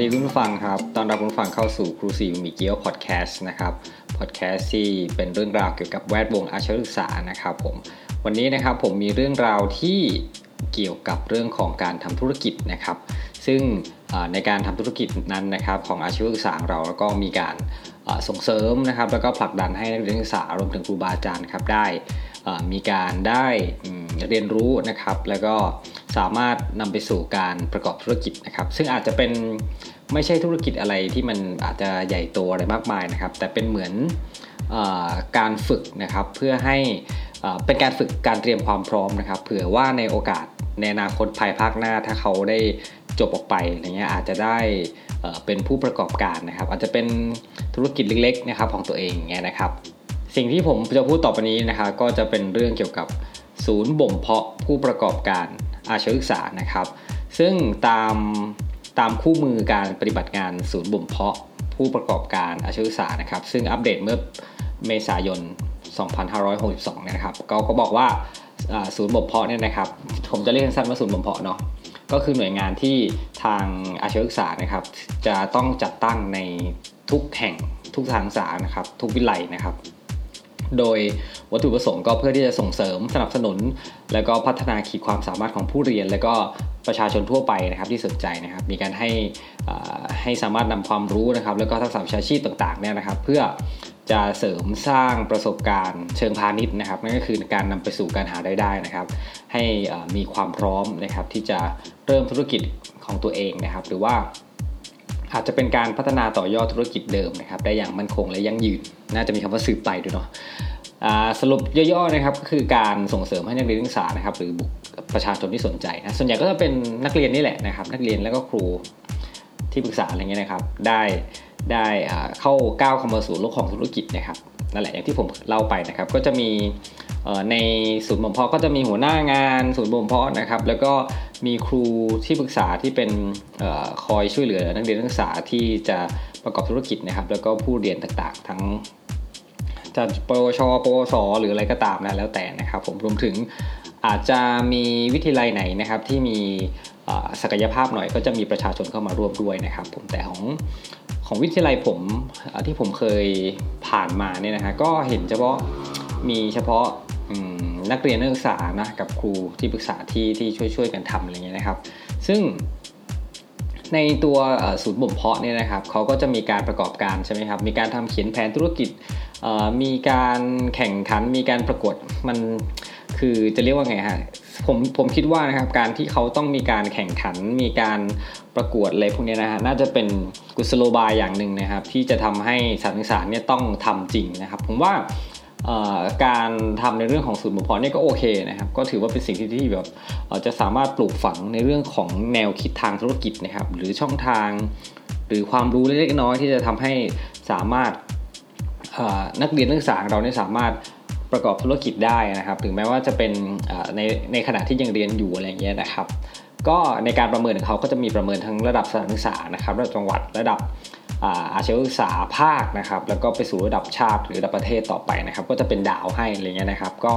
ดีคุณผู้ฟังครับตอนรับคุณผู้ฟังเข้าสู่ครูซีมิเกียวพอดแคสต์นะครับ พอดแคสต์ที่เป็นเรื่องราวเกี่ยวกับแวดวงอาชีวศึกษานะครับผม วันนี้นะครับผมมีเรื่องราวที่เกี่ยวกับเรื่องของการทำธุรกิจนะครับ ซึ่งในการทำธุรกิจนั้นนะครับของอาชีวศึกษาเราแล้วก็มีการส่งเสริมนะครับแล้วก็ผลักดันให้นักเรียนศึกษารวมถึงครูบาอาจารย์ครับได้มีการได้เรียนรู้นะครับแล้วก็ สามารถนำไปสู่การประกอบธุรกิจนะครับ ซึ่งอาจจะเป็นไม่ใช่ธุรกิจอะไรที่มันอาจจะใหญ่โตอะไรมากมายนะครับ แต่เป็นเหมือนอการฝึกนะครับเพื่อให้เป็นการฝึกการเตรียมความพร้อมนะครับ เผื่อว่าในโอกาสในอนาคตภายภาคหน้าถ้าเขาได้จบออกไปอะไรเงี้ยอาจจะได้เป็นผู้ประกอบการนะครับ อาจจะเป็นธุรกิจเล็กๆนะครับของตัวเองเงี้ยนะครับ สิ่งที่ผมจะพูดต่อไปนี้นะครับก็จะเป็นเรื่องเกี่ยวกับศูนย์บ่มเพาะผู้ประกอบการ อาชีวศึกษานะครับ ซึ่งตามตามคู่มือการปฏิบัติงานศูนย์บ่มเพาะผู้ประกอบการอาชีวศึกษานะครับ ซึ่งอัปเดตเมื่อเมษายน 2562 นะครับ ก็ก็บอกว่าศูนย์บ่มเพาะเนี่ยนะครับ ผมจะเรียกสั้นว่าศูนย์บ่มเพาะเนาะก็คือหน่วยงานที่ทางอาชีวศึกษานะครับ จะต้องจัดตั้งในทุกแห่งทุกทางศึกษานะครับ ทุกวิไลนะครับ โดยวัตถุประสงค์ก็เพื่อที่จะส่งเสริมสนับสนุน และก็พัฒนาขีดความสามารถของผู้เรียน และก็ประชาชนทั่วไปนะครับที่สนใจนะครับ มีการให้ให้สามารถนำความรู้นะครับ แล้วก็ทักษะวิชาชีพต่างๆเนี่ยนะครับ เพื่อจะเสริมสร้างประสบการณ์เชิงพาณิชย์นะครับนั่นก็คือการนำไปสู่การหารายได้นะครับ ให้มีความพร้อมนะครับที่จะเริ่มธุรกิจของตัวเองนะครับ หรือว่า อาจจะเป็นการพัฒนาต่อยอดธุรกิจเดิมนะครับได้อย่างมั่นคงและยั่งยืน น่าจะมีคำว่าสืบไปด้วยเนาะสรุปย่อๆนะครับก็คือการส่งเสริมให้นักเรียนนักศึกษานะครับหรือบุประชาชนที่สนใจนะส่วนใหญ่ก็จะเป็นนักเรียนนี่แหละนะครับ นักเรียนแล้วก็ครูที่ปรึกษาอะไรเงี้ยนะครับ ได้ได้เข้าก้าวเข้ามาสู่โลกของธุรกิจนะครับ นั่นแหละอย่างที่ผมเล่าไปนะครับ ก็จะมีในศูนย์บ่มเพาะก็จะมีหัวหน้างานศูนย์บ่มเพาะนะครับ แล้วก็มีครูที่ปรึกษาที่เป็นอคอยช่วยเหลือนักเรียนนักศึกษาที่จะประกอบธุรกิจนะครับ แล้วก็ผู้เรียนต่างๆ ทั้งจะปวชปวส หรืออะไรก็ตามนะแล้วแต่นะครับ ผมรวมถึงอาจจะมีวิทยาลัยไหนนะครับที่มี ศักยภาพหน่อยก็จะมีประชาชนเข้ามาร่วมด้วยนะครับ ผมแต่ของของวิทยาลัยผมที่ผมเคยผ่านมาเนี่ยนะฮะก็เห็นเฉพาะมีเฉพาะนักเรียนนักศึกษานะกับครูที่ปรึกษาที่ที่ช่วยช่วยกันทำอะไรเงี้ยนะครับ ซึ่งในตัวศูนย์บ่มเพาะเนี่ยนะครับเขาก็จะมีการประกอบการใช่ไหมครับ มีการทำเขียนแผนธุรกิจมีการแข่งขันมีการประกวดมันคือจะเรียกว่าไงฮะ ผมผมคิดว่านะครับการที่เขาต้องมีการแข่งขันมีการประกวดอะไรพวกนี้นะฮะน่าจะเป็นกุศโลบายอย่างหนึ่งนะครับ ที่จะทำให้สานศึกษาเนี่ยต้องทำจริงนะครับ ผมว่าการทำในเรื่องของศูนย์บุพรนี่ก็โอเคนะครับก็ถือว่าเป็นสิ่งที่ที่แบบจะสามารถปลูกฝังในเรื่องของแนวคิดทางธุรกิจนะครับ หรือช่องทาง หรือความรู้เล็กๆน้อยที่จะทำให้สามารถนักเรียนนักศึกษาเราเนี่ยสามารถ ประกอบธุรกิจได้นะครับ ถึงแม้ว่าจะเป็นในในขณะที่ยังเรียนอยู่อะไรเงี้ยนะครับ ก็ในการประเมินของเขาก็จะมีประเมินทั้งระดับสถานศึกษานะครับระดับจังหวัดระดับอาชีวศึกษาภาคนะครับ แล้วก็ไปสู่ระดับชาติหรือระดับประเทศต่อไปนะครับ ก็จะเป็นดาวให้อะไรเงี้ยนะครับ ก็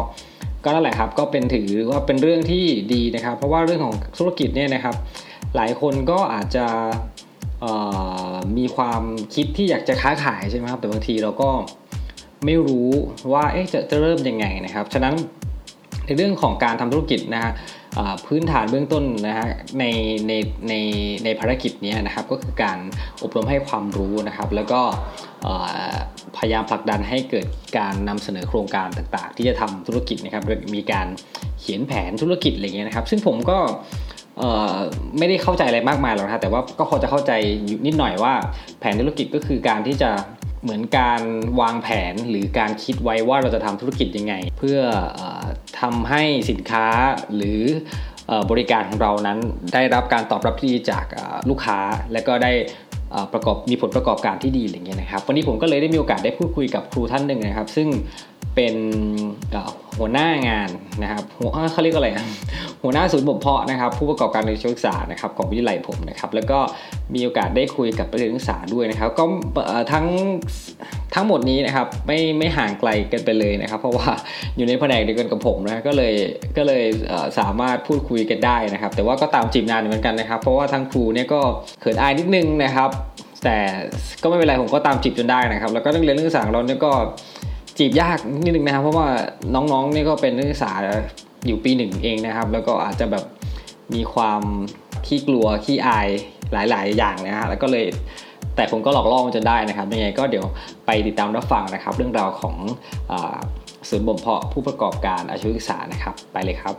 ก็นั่นแหละครับก็เป็นถือว่าเป็นเรื่องที่ดีนะครับ เพราะว่าเรื่องของธุรกิจเนี่ยนะครับ หลายคนก็อาจจะมีความคิดที่อยากจะค้าขายใช่ไหมครับแต่บางทีเราก็ ไม่รู้ว่าเอ๊ะจะจะเริ่มยังไงนะครับ ฉะนั้นในเรื่องของการทำธุรกิจนะฮะพื้นฐานเบื้องต้นนะฮะในในในในภารกิจนี้นะครับก็คือการอบรมให้ความรู้นะครับ แล้วก็พยายามผลักดันให้เกิดการนำเสนอโครงการต่างๆ ที่จะทำธุรกิจนะครับมีการเขียนแผนธุรกิจอะไรเงี้ยนะครับ ซึ่งผมก็ไม่ได้เข้าใจอะไรมากมายหรอกนะแต่ว่าก็พอจะเข้าใจนิดหน่อยว่าแผนธุรกิจก็คือการที่จะ เหมือนการวางแผนหรือการคิดไว้ว่าเราจะทำธุรกิจยังไง เพื่ออทำให้สินค้าหรือบริการของเรานั้นได้รับการตอบรับที่ดีจากลูกค้าและก็ได้ประกอบมีผลประกอบการที่ดีอย่างเงี้ยนะครับวันนี้ผมก็เลยได้มีโอกาสได้พูดคุยกับครูท่านหนึ่งนะครับ ซึ่งเป็น หัวหน้างานนะครับหัวเขาเรียกอะไรหัวหน้าศูนย์บ่มเพาะนะครับ ผู้ประกอบการในศึกษานะครับของวิทยาลัยผมนะครับ แล้วก็มีโอกาสได้คุยกับนักเรียนนักศึกษาด้วยนะครับ ก็ทั้งทั้งหมดนี้นะครับไม่ไม่ห่างไกลกันไปเลยนะครับ เพราะว่าอยู่ในแผนกเดียวกันกับผมนะก็เลยก็เลยสามารถพูดคุยกันได้นะครับ แต่ว่าก็ตามจีบนานเหมือนกันนะครับ เพราะว่าทั้งครูเนี่ยก็เขินอายนิดนึงนะครับ แต่ก็ไม่เป็นไรผมก็ตามจีบจนได้นะครับ แล้วก็นักเรียนนักศึกษาเราเนี่ยก็ จีบยากนิดนึงนะครับ เพราะว่าน้องๆเนี่ยก็เป็นนักศึกษาอยู่ปีหนึ่งเองนะครับ แล้วก็อาจจะแบบมีความขี้กลัวขี้อายหลาย ๆ อย่างนะฮะแล้วก็เลยแต่ผมก็หลอกล่อมันจะได้นะครับยังไงก็เดี๋ยวไปติดตามรับฟังนะครับ เรื่องราวของศูนย์บ่มเพาะผู้ประกอบการอาชีวศึกษานะครับไปเลยครับ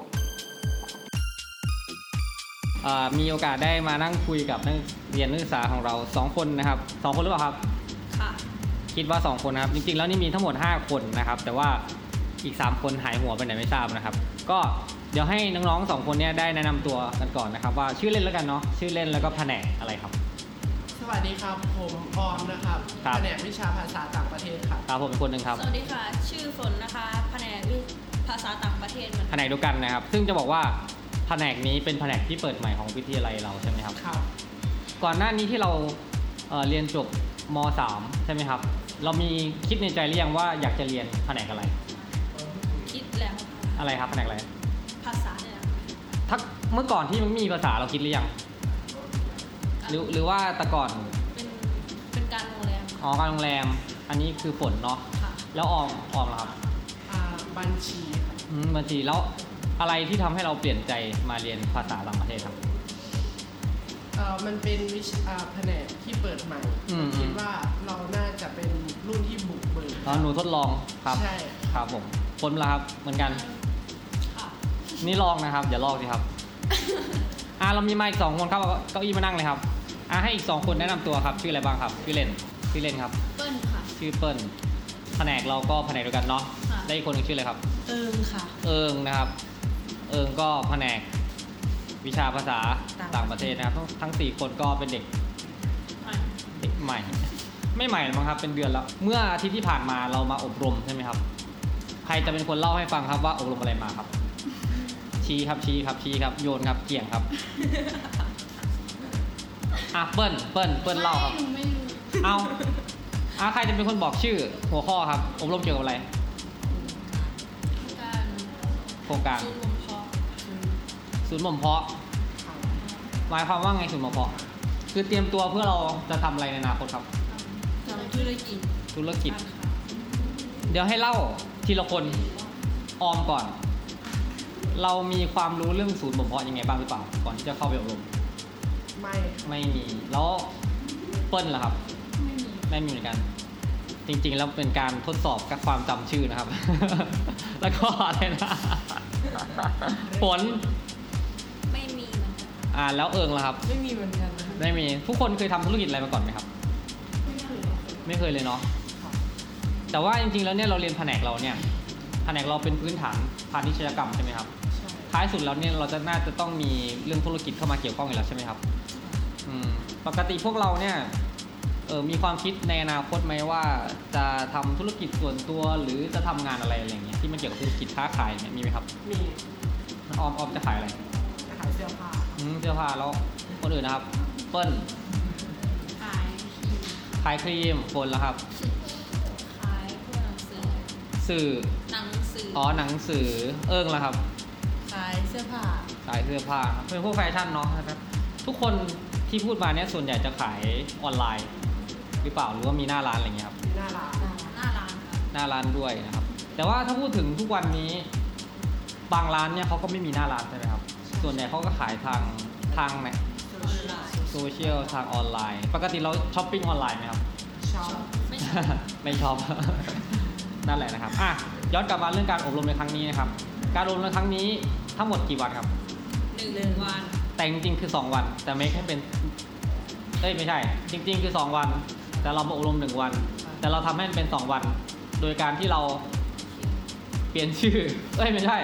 มีโอกาสได้มานั่งคุยกับนักเรียนนักศึกษาของเรา 2 คนนะครับ 2 คนหรือเปล่าครับ ค่ะ คิดว่า 2 คนนะครับ จริงๆ แล้วนี่มีทั้งหมด 5 คนนะครับ แต่ว่าอีก 3 คนหายหัวไปไหนไม่ทราบนะครับ ก็เดี๋ยวให้น้องๆสองคนนี้ได้แนะนำตัวกันก่อนนะครับ ว่าชื่อเล่นแล้วกันเนาะชื่อเล่นแล้วก็แผนกอะไรครับ สวัสดีครับ ผมออมนะครับแผนกวิชาภาษาต่างประเทศครับครับผมเป็นคนหนึ่งครับ สวัสดีค่ะ ชื่อฝนนะคะแผนกวิภาษาต่างประเทศเหมือนแผนกเดียวกันนะครับ ซึ่งจะบอกว่าแผนกนี้เป็นแผนกที่เปิดใหม่ของวิทยาลัยเราใช่ไหมครับครับ ก่อนหน้านี้ที่เราเเรียนจบม .3 ใช่ไหมครับ เรามีคิดในใจหรือยังว่าอยากจะเรียนแผนกอะไร คิดแล้วอะไรครับแผนกอะไรภาษาเนี่ยถ้าเมื่อก่อนที่มันมีภาษาเราคิดหรือยังหรือหรือว่าแต่ก่อนเป็นเป็นการโรงแรมอ๋อการโรงแรม อันนี้คือฝนเนาะแล้วออมออมเหรอครับบัญชีอืมบัญชีแล้วอะไรที่ทำให้เราเปลี่ยนใจมาเรียนภาษาต่างประเทศครับ เออมันเป็นวิชาแผนกที่เปิดใหม่คิดว่าเราน่าจะเป็น รุ่นที่บุกเบิกอ๋อหนูทดลองครับ ใช่ ครับผมคนละครับเหมือนกันนี่ลองนะครับอย่าลอกสิครับ อ่าเรามีมาอีกสองคนครับเก้าอี้มานั่งเลยครับอ่าให้อีกสองคนแนะนำตัวครับ ชื่ออะไรบ้างครับชื่อเล่นชื่อเล่นครับ เปิ้ลค่ะ ชื่อเปิ้ลแผนกเราก็แผนกเดียวกันเนาะได้อีกคนนึงชื่ออะไรครับ เอิงค่ะ เอิงนะครับ เอิงก็แผนกวิชาภาษาต่างประเทศนะครับทั้งสี่คนก็เป็นเด็กเด็กใหม่ ไม่ใหม่มั้งครับเป็นเดือนแล้ว เมื่ออาทิตย์ที่ผ่านมาเรามาอบรมใช่ไหมครับ ใครจะเป็นคนเล่าให้ฟังครับว่าอบรมอะไรมาครับ ชี้ครับชี้ครับชี้ครับโยนครับเกี่ยงครับอะเปิ้ลเปิ้ลเปิ้ลเล่าครับเอาอะใครจะเป็นคนบอกชื่อ หัวข้อครับ อบรมเกี่ยวกับอะไรโครงการศูนย์บ่มเพาะหมายความว่าไงศูนย์บ่มเพาะ คือเตรียมตัวเพื่อเราจะทำอะไรในอนาคตครับ ธุรกิจธุรกิจ เดี๋ยวให้เล่าทีละคนออมก่อน เรามีความรู้เรื่องศูนย์บ่มเพาะยังไงบ้างหรือเปล่า ก่อนที่จะเข้าไปอบรม ไม่ไม่มีแล้วเปิ้ลล่ะครับ ไม่มีไม่มีเหมือนกัน จริงๆแล้วเป็นการทดสอบกับความจำชื่อนะครับ แล้วก็อะไรนะผลไม่มีเหมือนกัน อ่าแล้วเอิงล่ะครับ ไม่มีเหมือนกันไม่มีทุกคนเคยทำธุรกิจอะไรมาก่อนไหมครับไม่เคย ไม่เคยเลยเนาะแต่ว่าจริงๆแล้วเนี่ยเราเรียนแผนกเราเนี่ยแผนกเราเป็นพื้นฐานพาณิชยกรรมใช่ไหมครับท้ายสุดแล้วเนี่ยเราจะน่าจะต้องมีเรื่องธุรกิจเข้ามาเกี่ยวข้องอยู่แล้วใช่ไหมครับปกติพวกเราเนี่ยเออมีความคิดในอนาคตไหมว่าจะทำธุรกิจส่วนตัวหรือจะทำงานอะไรอะไรเงี้ยที่มันเกี่ยวกับธุรกิจค้าขายเนี่ยมีไหมครับมีออมออมจะขายอะไรจะขายเสื้อผ้าอืมเสื้อผ้าแล้วคนอื่นนะครับเปิ้ลขาย ขายครีมคนแล้วครับ ขายพวกหนังสือสื่อหนังสืออ๋อหนังสือเอิงแล้วครับ ขายเสื้อผ้าขายเสื้อผ้าเป็นพวกแฟชั่นเนาะครับ ทุกคนที่พูดมาเนี่ยส่วนใหญ่จะขายออนไลน์ หรือเปล่าหรือว่ามีหน้าร้านอะไรเงี้ยครับ หน้าร้านหน้าร้านหน้าร้านด้วยนะครับ แต่ว่าถ้าพูดถึงทุกวันนี้บางร้านเนี่ยเขาก็ไม่มีหน้าร้านใช่ไหมครับ ส่วนใหญ่เขาก็ขายทางทางไหน โซเชียลทางออนไลน์ ปกติเราช้อปปิ้งออนไลน์ไหมครับชอบไม่ชอบ นั่นแหละนะครับอะย้อนกลับมาเรื่องการอบรมในครั้งนี้นะครับ การอบรมในครั้งนี้ทั้งหมดกี่วันครับ หนึ่งวัน แต่จริงๆคือ 2 วัน แต่ไม่ให้เป็นเอ้ยไม่ใช่ จริง ๆ คือ 2 วัน แต่เรามาอบรม 1 วัน แต่เราทำให้มันเป็น 2 วัน โดยการที่เราเปลี่ยนชื่อเอ้ยไม่ใช่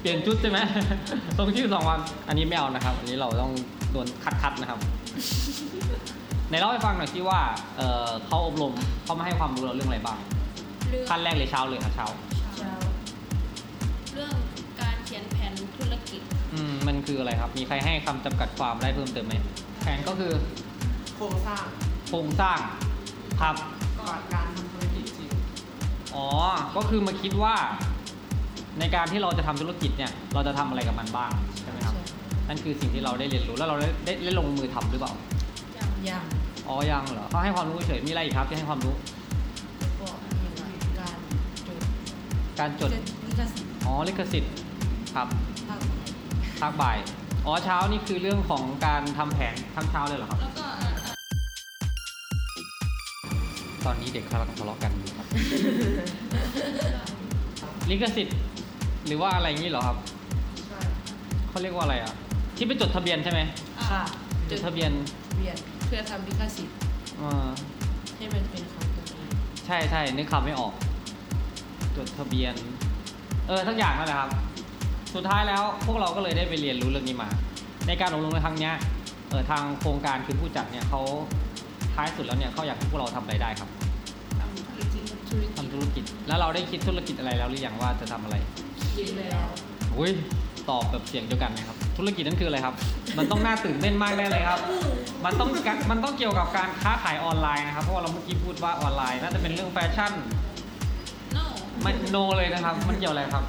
เปลี่ยนชุดใช่ไหมตรงชื่อ 2 วัน อันนี้ไม่เอานะครับ อันนี้เราต้อง โดนคัดๆนะครับ ในเล่าให้ฟังหน่อยที่ว่าเเขาอบรมเขามาให้ความรู้เราเรื่องอะไรบ้างขั้นแรกเลยเช้าเลยครับเช้าเรื่องการเขียนแผนธุรกิจมันคืออะไรครับ มีใครให้คำจำกัดความได้เพิ่มเติมไหมแผนก็คือโครงสร้างโครงสร้างครับ ก่อนการทำธุรกิจจริงอ๋อ ก็คือมาคิดว่า ในการที่เราจะทำธุรกิจเนี่ย เราจะทำอะไรกับมันบ้างใช่ไหมครับ นั่นคือสิ่งที่เราได้เรียนรู้แล้วเราได้ได้ได้ลงมือทำหรือเปล่ายังอ๋อยังเหรอเขาให้ความรู้เฉยมีอะไรอีกครับที่ให้ความรู้ก็เห็นว่าการจดการจดลิขสิทธิ์อ๋อลิขสิทธิ์ครับภาคภาคบ่ายอ๋อเช้านี่คือเรื่องของการทำแผนทั้งเช้าเลยเหรอครับ แล้วก็เอ่อเอ่อตอนนี้เด็กกำลังทะเลาะกันอยู่ครับ ลิขสิทธิ์หรือว่าอะไรอย่างนี้เหรอครับใช่เขาเรียกว่าอะไรอะ ที่ไปจดทะเบียนใช่ไหมค่ะจดทะเบียนเบียนเพื่อทำลิขสิทธิ์เออให้มันเป็นของตัวเองใช่ใช่นึกคำไม่ออกจดทะเบียน เออทั้งอย่างนั่นแหละครับ สุดท้ายแล้วพวกเราก็เลยได้ไปเรียนรู้เรื่องนี้มา ในการอบรมในครั้งเนี้ยเออทางโครงการคือผู้จัดเนี่ยเขาท้ายสุดแล้วเนี่ยเขาอยากให้พวกเราทำอะไรได้ครับทำธุรกิจธุรกิจทำธุรกิจ แล้วเราได้คิดธุรกิจอะไรแล้วหรือยังว่าจะทำอะไร คิดแล้ว อุ้ยตอบแบบเสียงเดียวกันนะครับ ธุรกิจนั่นคืออะไรครับ มันต้องน่าตื่นเต้นมากแน่เลยครับ มันต้องกะมันต้องเกี่ยวกับการค้าขายออนไลน์นะครับ เพราะว่าเราเมื่อกี้พูดว่าออนไลน์ น่าจะเป็นเรื่องแฟชั่นโน่ไม่โนเลยนะครับ มันเกี่ยวอะไรครับ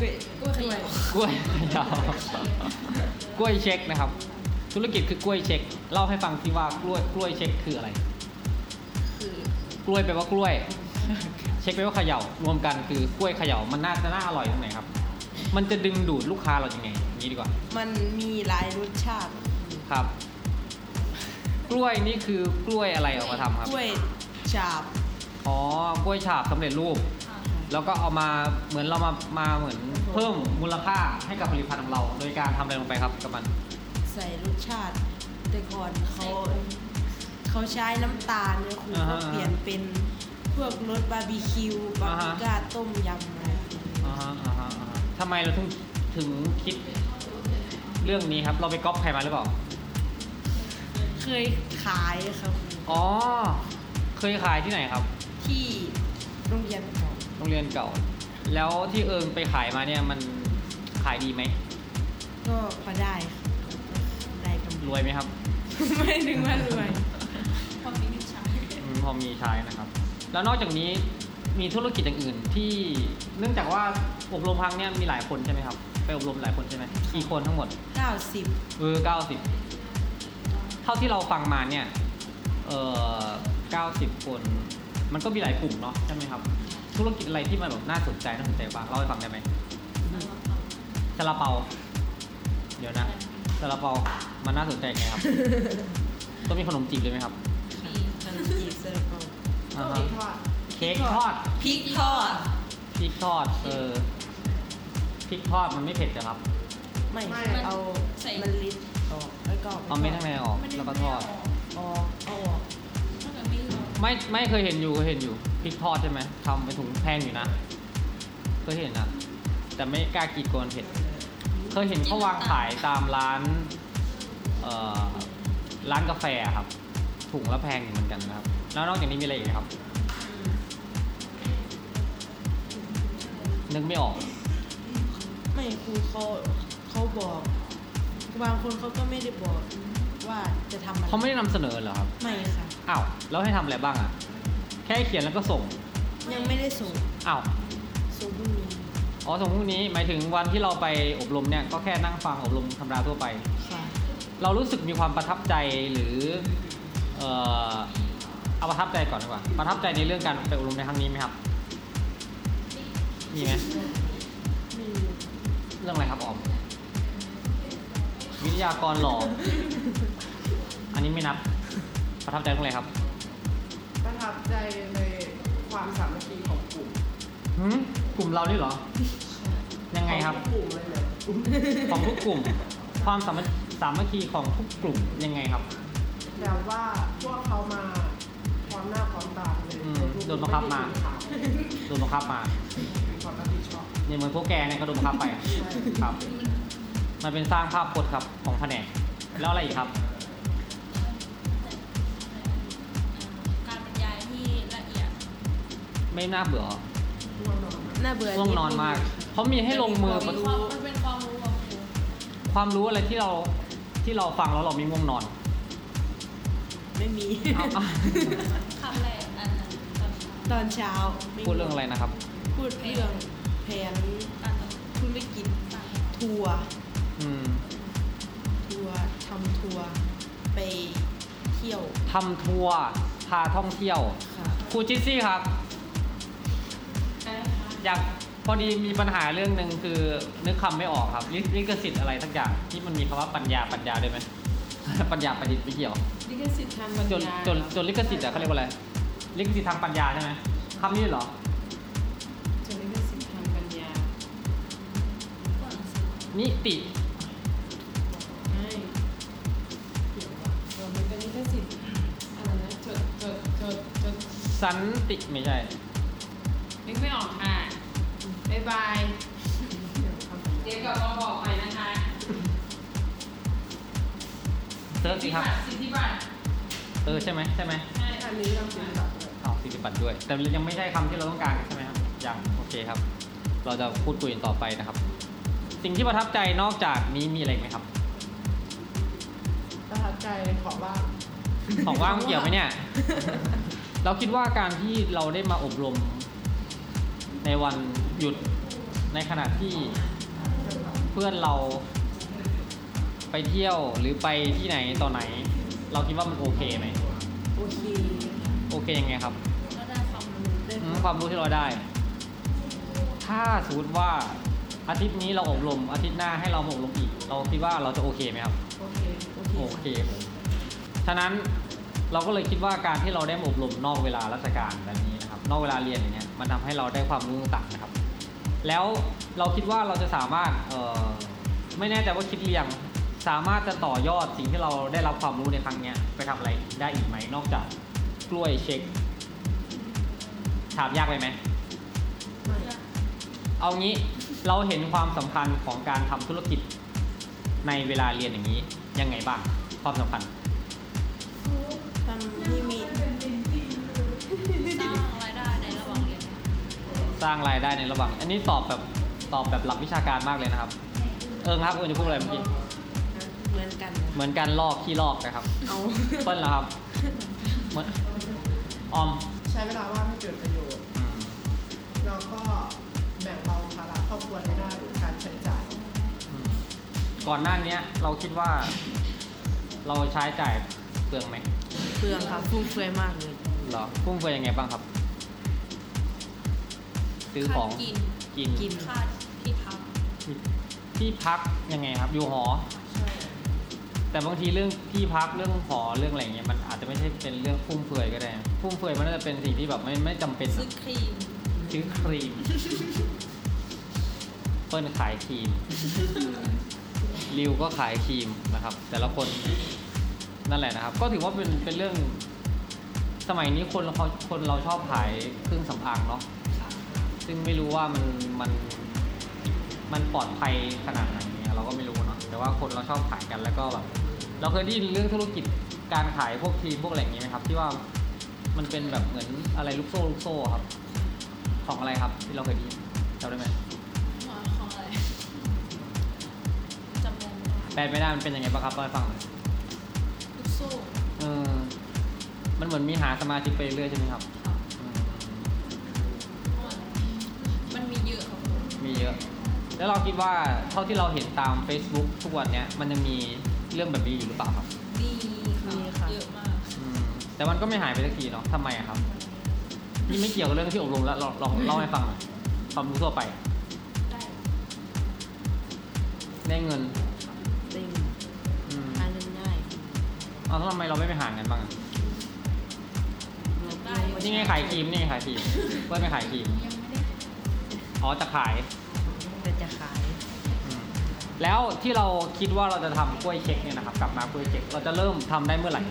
กล้วยกล้วยกล้วยยาวกล้วยเช็คนะครับ ธุรกิจคือกล้วยเช็ค เล่าให้ฟังที่ว่ากล้วยกล้วยเช็คคืออะไร คือกล้วยแปลว่ากล้วย เช็คแปลว่าเขย่ารวมกันคือกล้วยเขย่ามันน่าจะน่าอร่อยตรงไหนครับ มันจะดึงดูดลูกค้าเรายังไงอย่าง นี้ดีกว่า มันมีหลายรสชาติ ครับ กล้วยนี่คือกล้วยอะไรเอามาทำครับ กล้วยฉาบ อ๋อ กล้วยฉาบสำเร็จรูปอ่าแล้วก็เอามาเหมือนเรามา มาเหมือนเพิ่มมูลค่าให้กับผลิตภัณฑ์ของเรา โดยการทำอะไรลงไปครับกับมัน ใส่รสชาติ แต่ก่อนเขาเขาใช้น้ำตาลเนี่ยครูอ่าฮะก็เปลี่ยนเป็นพวกรสบาร์บีคิวบาร์บีก้าต้มยำอะไรพวกนี้ อ่าฮะอ่าฮะอ่าฮะทำไมเราถึงถึงคิด เรื่องนี้ครับ เราไปก๊อปใครมาหรือเปล่า เคยขายครับครูอ๋อ เคยขายที่ไหนครับ ที่โรงเรียนของโรงเรียนเก่า แล้วที่เอิงไปขายมาเนี่ยมันขายดีไหม ก็พอได้ครับได้กำรวยไหมครับ ไม่ถึงว่ารวยพอมีนิชายอืมพอมีใช้นะครับ แล้วนอกจากนี้มีธุรกิจอย่างอื่นที่เนื่องจากว่าอบรมครั้งเนี่ยมีหลายคนใช่ไหมครับ ไปอบรมหลายคนใช่ไหมกี่คนทั้งหมด90 เออเก้าสิบเท่าที่เราฟังมาเนี่ย เออเก้าสิบคน มันก็มีหลายกลุ่มเนาะใช่ไหมครับ ธุรกิจอะไรที่มันแบบน่าสนใจน่าสนใจบ้างเล่าให้ฟังได้ไหมซาลาเปา เดี๋ยวนะซาลาเปา มันน่าสนใจไงครับ ต้องมีขนมจีบเลยไหมครับมีขนมจีบซาลาเปาอ่าก็ฮะมีทอดเค้กทอดพริกทอด พริกทอด เออ พริกทอดมันไม่เผ็ดเหรอครับ ไม่ไม่เอามันลิดออกแล้วก็เอาเม็ดข้างในออกแล้วก็ทอด ออกเอาออกถ้าเกิดไม่รู้ไม่ไม่เคยเห็นอยู่เคยเห็นอยู่พริกทอดใช่ไหมทำเป็นถุงแพงอยู่นะเคยเห็นนะแต่ไม่กล้ากินกลัวมันเผ็ด เคยเห็นเขาวางขายตามร้านเอ่อร้านกาแฟอะครับ ถุงละแพงอยู่เหมือนกันนะครับ แล้วนอกจากนี้มีอะไรอีกไหมครับ นึกไม่ออก ไม่ครูเขาเขาบอก บางคนเขาก็ไม่ได้บอกว่าจะทำอะไรเขาไม่ได้นำเสนอเหรอครับไม่ค่ะอ้าวแล้วให้ทำอะไรบ้างอะแค่เขียนแล้วก็ส่งยังไม่ได้ส่งอ้าวส่งพรุ่งนี้อ๋อส่งพรุ่งนี้หมายถึงวันที่เราไปอบรมเนี่ยก็แค่นั่งฟังอบรมธรรมดาทั่วไป ค่ะเรารู้สึกมีความประทับใจหรือ เอ่อเอาประทับใจก่อนดีกว่า ประทับใจในเรื่องการไปอบรมในครั้งนี้ไหมครับมีไหมไม่รู้ เรื่องอะไรครับออม วิทยากรหล่อ อันนี้ไม่นับ ประทับใจเรื่องอะไรครับประทับใจในความสามัคคีของกลุ่มหืมกลุ่มเรานี่เหรอ ยังไงครับ ของกลุ่มเลยเนี่ยของทุกกลุ่ม ความสามัคสามัคคีของทุกกลุ่มยังไงครับ แบบว่าพวกเขามาพร้อมหน้าพร้อมตาเลยอืมโดนบังคับมา โดนบังคับมา เนี่ยเหมือนพวกแกเนี่ยก็โดนบังคับไปครับ มันเป็นสร้างภาพพจน์ครับของแผนกแล้วอะไรอีกครับ การบรรยายที่ละเอียดไม่น่าเบื่อเหรอง่วงนอนน่าเบื่อง่วงนอนมากเขามีให้ลงมือมีความมันเป็นความรู้ของครูความรู้อะไรที่เราที่เราฟังแล้วเราไม่ง่วงนอน ไม่มีเอาเอาคำแรกอันนั้นตอนเช้าตอนเช้าไม่มีพูดเรื่องอะไรนะครับ พูดเรื่อง แผนการต่อธุรกิจการทัวร์อืมทัวร์ทำทัวร์ไปเที่ยวทำทัวร์พาท่องเที่ยวค่ะครูจิซซี่ครับ อยากพอดีมีปัญหาเรื่องหนึ่งคือนึกคำไม่ออกครับลิลิขสิทธิ์อะไรสักอย่างที่มันมีคำว่าปัญญาปัญญาด้วยไหมปัญญาประดิษฐ์ไม่เกี่ยวลิขสิทธิ์ทางปัญจนญาจนจนลิขสิทธิ์อะเขาเรียกว่าอะไรลิขสิทธิ์ทางปัญญาใช่ไหมคำนี้เหรอ นซื้อนิติใช่เกี่ยวกับเรามันเป็นลิขสิทธิ์อะไรนะจดจดจดจดสันติไม่ใช่ นึกไม่ออกค่ะบ๊ายบายเกี่ยวกับเดี๋ยวกลับมาบอกใหม่นะคะเซิร์ชสิครับสิทธิบัตรเออใช่ไหมใช่ไหมใช่อันนี้เราเป็นแบบเลยอ้าวสิทธิบัตรด้วย แต่ยังไม่ใช่คำที่เราต้องการใช่ไหมครับยังโอเคครับ เราจะพูดคุยกันต่อไปนะครับ สิ่งที่ประทับใจนอกจากนี้มีอะไรอีกไหมครับ ประทับใจขอบ้างของว่างเกี่ยวไหมเนี่ย เราคิดว่าการที่เราได้มาอบรม ในวันหยุดในขณะที่เพื่อนเราไปเที่ยวหรือไปที่ไหนต่อไหน เราคิดว่ามันโอเคไหมโอเคโอเคยังไงครับแล้วได้ความรู้ได้อืมความรู้ที่เราได้ ถ้าสมมติว่า อาทิตย์นี้เราอบรมอาทิตย์หน้าให้เรามาอบรมอีก เราคิดว่าเราจะโอเคไหมครับ โอเค โอเคโอเคฉะนั้นเราก็เลยคิดว่าการที่เราได้มาอบรมนอกเวลาราชการแบบนี้นะครับ นอกเวลาเรียนอย่างเงี้ยมันทำให้เราได้ความรู้ต่างๆนะครับ แล้วเราคิดว่าเราจะสามารถเอ่อไม่แน่ใจว่าคิดเรียงสามารถจะต่อยอดสิ่งที่เราได้รับความรู้ในครั้งเนี้ยไปทำอะไรได้อีกไหมนอกจากกล้วยเช็คถามยากไปไหมเอางี้ เราเห็นความสำคัญของการทำธุรกิจในเวลาเรียนอย่างนี้ยังไงบ้าง ความสำคัญทำให้มีสร้างรายได้ในระหว่างเรียน สร้างรายได้ในระหว่าง อันนี้ตอบแบบตอบแบบหลักวิชาการมากเลยนะครับ เอิงครับเอิงจะพูดอะไรเมื่อกี้เหมือนกัน เหมือนกันลอกขี้ลอกนะครับเอาเปิ้ลเหรอครับเหมือนออม ใช้เวลาว่างให้เกิดประโยชน์ อบครัวในด้านการใช้จ่ายอืมก่อนหน้านี้เราคิดว่า เราใช้จ่ายเปลืองไหมเปลืองครับฟุ่มเฟือยมากเลยเหรอฟุ่มเฟือยยังไงบ้างครับ ซื้อของค่ากินกินกินค่าที่พักที่พักยังไงครับ อยู่หอใช่แต่บางทีเรื่องที่พักเรื่องหอเรื่องอะไรเงี้ยมันอาจจะไม่ใช่เป็นเรื่องฟุ่มเฟือยก็ได้นะฟุ่มเฟือยมันน่าจะเป็นสิ่งที่แบบไม่ไม่จำเป็นซื้อนะครีมซื้อครีมเปิ้ลขายครีมริวก็ขายครีมนะครับ แต่ละคนนั่นแหละนะครับ ก็ถือว่าเป็นเป็นเรื่อง สมัยนี้คนเขาคนเราชอบขายเครื่องสำอางเนาะซึ่งไม่รู้ว่ามันมันมันปลอดภัยขนาดไหนเนี่ยเราก็ไม่รู้เนาะแต่ว่าคนเราชอบขายกันแล้วก็แบบเราเคยได้ยินเรื่องธุรกิจการขายพวกครีมพวกอะไรอย่างงี้ไหมครับ ที่ว่ามันเป็นแบบเหมือนอะไรลูกโซ่ลูกโซ่ครับ ของอะไรครับที่เราเคยได้ยินจำได้ไหม แปลไม่ได้มันเป็นยังไงบ้างครับเล่าให้ฟังหน่อยลูกโซ่เออมันเหมือนมีหาสมาชิกไปเรื่อยใช่ไหมครับค่ะอืมมันมีเยอะครับมีเยอะ แล้วเราคิดว่าเท่าที่เราเห็นตาม Facebook ทุกวันเนี้ยมันยังมีเรื่องแบบนี้อยู่หรือเปล่าครับดีมีค่ะ ค่ะเยอะมากอืมแต่มันก็ไม่หายไปสักทีเนาะทำไมอะครับนี่ไม่เกี่ยวกับเรื่องที่อบรมแล้วลองลองเล่าให้ฟังหน่อยความรู้ทั่วไป ได้ได้เงิน เอาแล้วทำไมเราไม่ไปหาเงินบ้างอะได้นี่ไงขายครีมนี่ไงขายครีมเพื่อนไปขายครีมยังไม่ได้อ๋อจะขายแต่จะขายอืมแล้วที่เราคิดว่าเราจะทำกล้วยเช็คเนี่ยนะครับกลับมากล้วยเช็คเราจะเริ่มทำได้เมื่อไหร่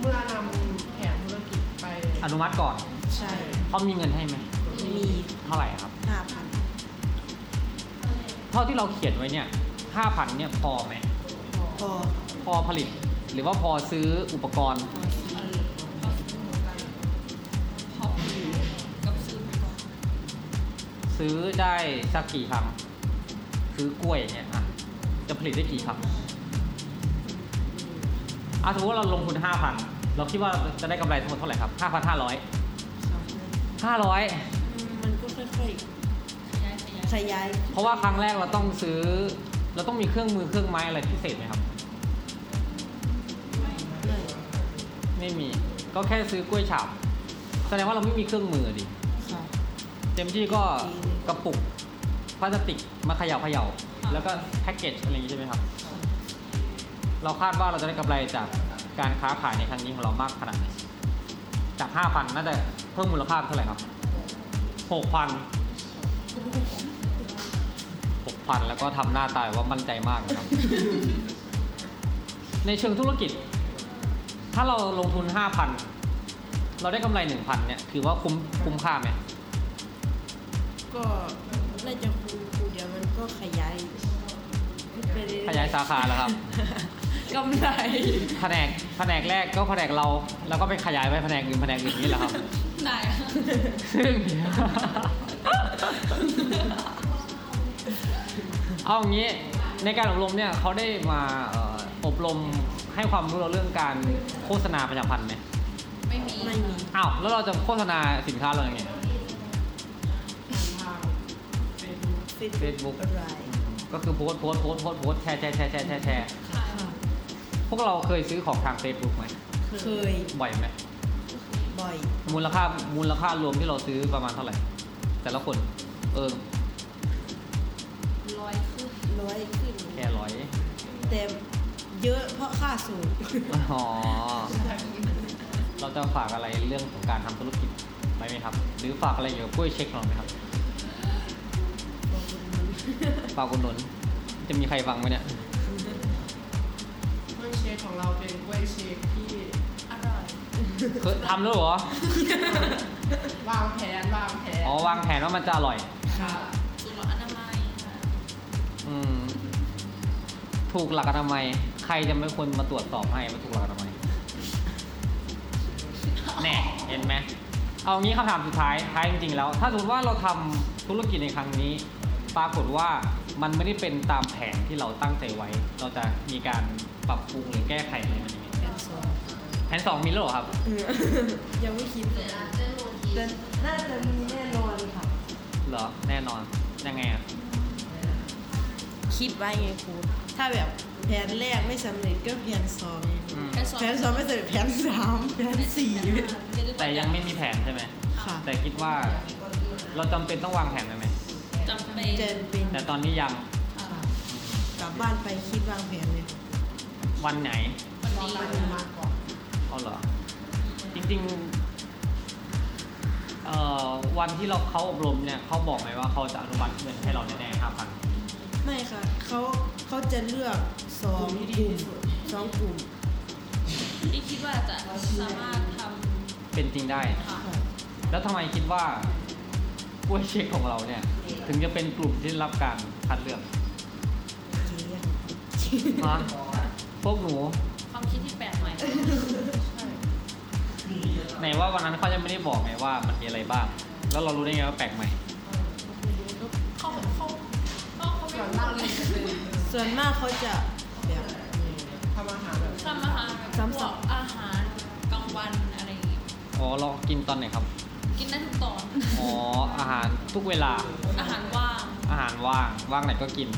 เมื่อนำแผนธุรกิจไป อนุมัติก่อนใช่ เขามีเงินให้ไหมมีเท่าไหร่ครับ ห้าพัน เท่าที่เราเขียนไว้เนี่ยห้าพันเนี่ยพอไหม พอพอผลิต หรือว่าพอซื้ออุปกรณ์เออพอซื้อหมดกันพอกับซื้อไปก่อนซื้อได้สักกี่ครั้งซื้อกล้วยอย่างเงี้ยอะจะผลิตได้กี่ครั้งอะสมมติว่าเราลงทุนห้าพันเราคิดว่าจะได้กำไรทั้งหมดเท่าไหร่ครับห้าพันห้าร้อยค่ะห้าร้อยอืมมันก็ค่อยขยายขยายๆขยายเพราะว่าครั้งแรกเราต้องซื้อ เราต้องมีเครื่องมือเครื่องไม้อะไรพิเศษไหมครับ ไม่มี ก็แค่ซื้อกล้วยฉาบแสดงว่าเราไม่มีเครื่องมือดิค่ะเต็มที่ก็กระปุกพลาสติกมาเขย่าเขย่าแล้วก็แพ็กเกจอะไรอย่างนี้ใช่ไหมครับ เราคาดว่าเราจะได้กำไรจากการค้าขายในครั้งนี้ของเรามากขนาดไหนจากห้าพันน่าจะเพิ่มมูลค่าเป็นเท่าไหร่ครับหกพันหกพันแล้วก็ทำหน้าตายว่ามั่นใจมากนะครับ ในเชิงธุรกิจ ถ้าเราลงทุนห้าพันเราได้กำไรหนึ่งพันเนี่ย ถือว่าคุ้มคุ้มค่าไหม ก็น่าจะครูครูเดี๋ยวมันก็ขยายไปเรื่อๆขยายสาขาแล้วครับ กำไร แผนกแผนกแรกก็แผนกเรา แล้วก็ไปขยายไปแผนกอื่นแผนกอื่นนี่แหละครับได้ซึ่ง เอาอย่างนี้ในการอบรมเนี่ยเขาได้มาเอ่ออบรม ให้ความรู้เราเรื่องการโฆษณาประชาพันธ์ไหมไม่มีไม่มีอ้าวแล้วเราจะโฆษณาสินค้าเรายังไงทางเป็น Facebook อะไรก็คือโพสต์โพสต์โพสต์โพสต์โพสต์แชร์แชร์แชร์แชร์แชร์แชร์ค่ะค่ะพวกเราเคยซื้อของทาง Facebook ไหมเคยบ่อยไหมบ่อย มูลค่ามูลค่ารวมที่เราซื้อประมาณเท่าไหร่ แต่ละคน เออลอยขึ้นร้อยขึ้นแค่ร้อยแต่ เยอะเพราะค่าสูงอ๋อเราจะฝากอะไรเรื่องของการทำธุรกิจไหมไหมครับ หรือฝากอะไรเกี่ยวกับกล้วยเช็คของเราไหมครับ ฝากคุณหนุนจะมีใครฟังไหมเนี่ย กล้วยเชคของเราเป็นกล้วยเชคที่อร่อยเคยทำแล้วเหรอ วางแผนวางแผนอ๋อวางแผนว่ามันจะอร่อย ค่ะสุรอนามัยค่ะอืม ถูกหลักอนามัยใค รจะเป็นคนมาตรวจสอบให้ว่าถูกหลักอนามัยแน่เห็นไหมเอางี้คำถามสุดท้ายท้ายจริงๆแล้ว ถ้าสมมติว่าเราทำธุรกิจในครั้งนี้ ปรากฏว่ามันไม่ได้เป็นตามแผนที่เราตั้งใจไว้ เราจะมีการปรับปรุงหรือแก้ไขอะไรมันยังไงแผนสองแผนสองมีแล้วเหรอครับ ยังไม่คิดเลยแต่น่าจะมีแน่นอนค่ะเหรอแน่นอนยังไงอะคิดไว้ไงครูถ้าแบบ แผนแรกไม่สำเร็จก็แผนสองอืมแค่สองแผนสองไม่สำเร็จแผนสามแผนสี่แต่ยังไม่มีแผนใช่ไหมค่ะแต่คิดว่า เราจำเป็นต้องวางแผนไหมจำเป็นเจนเป็นแต่ตอนนี้ยังค่ะค่ะกลับบ้านไปคิดวางแผนเลยวันไหนวันรอนี้การมาก่อนเอาเหรอจริงๆเอ่อวันที่เราเขาอบรมเนี่ยเขาบอกไหมว่าเขาจะอนุมัติเงินให้เราแน่ๆห้าพันไม่ค่ะเขา เขาจะเลือกสองกลุ่มสองกลุ่มที่คิดว่าจะสามารถทเป็นจริงได้ำค่ะค่ะแล้วทำไมคิดว่ากล้วยเช็คของเราเนี่ย ถึงจะเป็นกลุ่มที่ได้รับการคัดเลือกเกลี้ยงฮะพวกหนู ความคิดที่แปลกใหม่ ไหนว่าวันนั้นเขายังไม่ได้บอกไงว่ามันมีอะไรบ้าง แล้วเรารู้ได้ไงว่าแปลกใหม่ เขาเขาเขาเขาไม่ส่วนรู้มากเลเลยยจะเป็น ส่วนมากเขาจะแบบทำอาหารแบบทำอาหารแบบซ้ำๆพวกอาหารกลางวันอะไรอย่างงี้อ๋อเรากินตอนไหนครับ กินได้ทุกตอน อ๋ออาหารทุกเวลา อาหารว่าง อาหารว่างว่างไหนก็กิน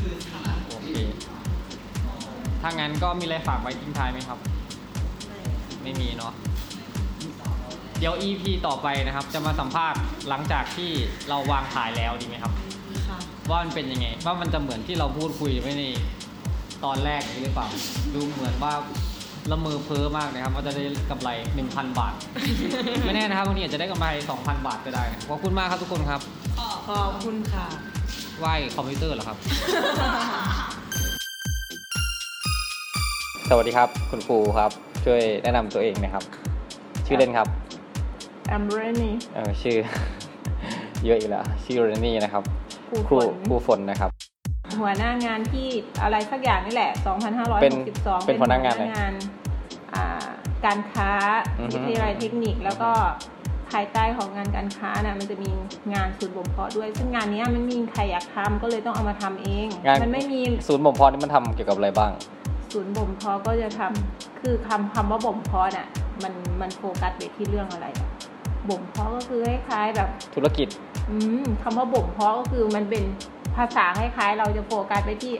โอเค ถ้างั้นก็มีอะไรฝากไว้ทิ้งท้ายไหมครับ ไม่ไม่มีเนาะ เดี๋ยว EP ต่อไปนะครับ จะมาสัมภาษณ์หลังจากที่เราวางขายแล้วดีไหมครับค่ะ ว่ามันเป็นยังไง ว่ามันจะเหมือนที่เราพูดคุยไว้ในตอนแรกนี้หรือเปล่าดูเหมือนว่าละเมอเพ้อมากนะครับว่าจะได้กำไร 1,000 บาท ไม่แน่นะครับวันนี้อาจจะได้กำไร 2,000 บาทก็ได้นะขอบคุณมากครับทุกคนครับก็ขอบคุณค่ะไหว้คอมพิวเตอร์เหรอครับ สวัสดีครับ คุณครูครับ ช่วยแนะนำตัวเองนะครับ ชื่อเล่นครับ I'm Rennie เออชื่อ เยอะอีกแล้วชื่อเรนนี่นะครับ ครูครูฝนครูฝนนะครับ หัวหน้างานที่อะไรสักอย่างนี่แหละ 2562 เป็นเป็นหัวหน้างานหัวหน้างานอ่าการค้าอือฮึวิทยาลัยเทคนิคแล้วก็ภายใต้ของงานการค้าน่ะมันจะมีงานศูนย์บ่มเพาะด้วย ซึ่งงานเนี้ยมันไมมีใครอยากทำก็เลยต้องเอามาทำเองงานมันไม่มีศูนย์บ่มเพาะนี่มันทำเกี่ยวกับอะไรบ้าง ศูนย์บ่มเพาะก็จะทำคือคำคำว่าบ่มเพาะน่ะมันมันโฟกัสไปที่เรื่องอะไรอะ บ่มเพาะก็คือคล้ายๆแบบธุรกิจ อืมคำว่าบ่มเพาะก็คือมันเป็นภาษาคล้ายๆ เราจะโฟกัสไปที่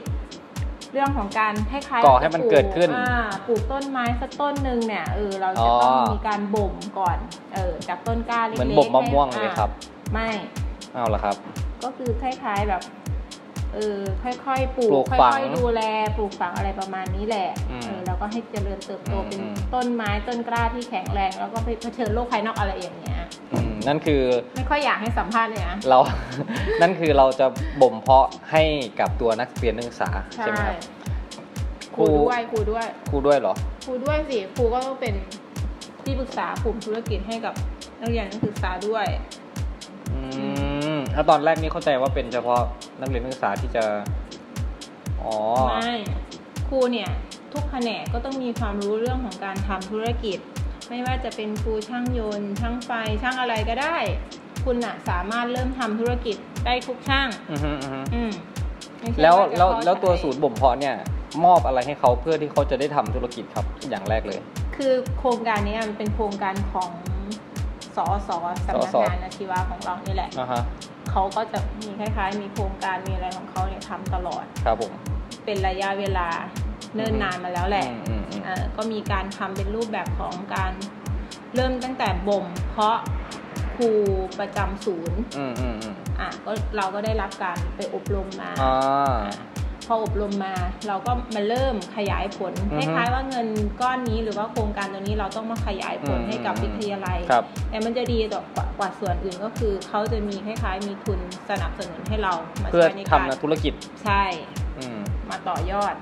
เรื่องของการคล้ายๆก่อให้มันเกิดขึ้นอ่าปลูกต้นไม้สักต้นหนึ่งเนี่ยเออเราจะต้องอ๋อมีการบ่มก่อนเออจากต้นกล้าเล็กๆเหมือนบ่มมะม่วงให้เลยครับอ่าไม่เอาละครับ ก็คือคล้ายๆแบบ เออค่อยๆปลูปลูกกค่ฝังอยๆดูแลปลูกฝังอะไรประมาณนี้แหละอืมเออแล้วก็ให้เจริญเติบโตอืมเป็นอืม ต้นไม้ต้นกล้าที่แข็งแรง แล้วก็ไปเผชิญโลกภายนอกอะไรอย่างเงี้ย อืมนั่นคือไม่ค่อยอยากให้สัมภาษณ์เลยนะ เรา นั่นคือเราจะบ่มเพาะให้กับตัวนักเรียนนักศึกษาใช่ไหมครับครูด้วยครูด้วยครูด้วยเหรอ ครูด้วยสิครูก็ต้องเป็นที่ปรึกษากลุ่มธุรกิจให้กับนักเรียนนักศึกษาด้วย อืม ถ้าตอนแรกนี่เข้าใจว่าเป็นเฉพาะนักเรียนนักศึกษาที่จะ อ๋อ ไม่ครูเนี่ย ทุกแผนกก็ต้องมีความรู้เรื่องของการทำธุรกิจ ไม่ว่าจะเป็นครูช่างยนต์ ช่างไฟช่างอะไรก็ได้ คุณอะสามารถเริ่มทำธุรกิจได้ทุกช่าง อืมแล้วแล้วแล้วตัวใจศูนย์บ่มเพาะเนี่ย มอบอะไรให้เขาเพื่อที่เขาจะได้ทำธุรกิจครับอย่างแรกเลย คือโครงการนี้มันเป็นโครงการของสอสอสำนักงานอาชีวะของเรานี่แหละอ่าฮะ เขาก็จะมีคล้ายๆ มีโครงการมีอะไรของเขาเนี่ยทำตลอด ครับผม เป็นระยะเวลาเนิ่นนานมาแล้วแหละอืมอืมอืม เอ่อก็มีการทำเป็นรูปแบบของการเริ่มตั้งแต่บ่ม เพาะครูประจำศูนย์อืมอืมอืมอะก็เราก็ได้รับการไปอบรมมา อ่าอะ พออบรมมา เราก็มาเริ่มขยายผลอืคอฮึล้ายๆว่าเงินก้อนนี้หรือว่าโครงการตัวนี้เราต้องมาขยายผลอืมให้กับวิทยาลัยครับแต่มันจะดีกว่ากว่าส่วนอื่นก็คือเขาจะมีคล้ายๆ มีทุนสนับสนุนให้เรามาเพื่อใช้ในทำการธุรกิจใช่อืมมาต่อยอด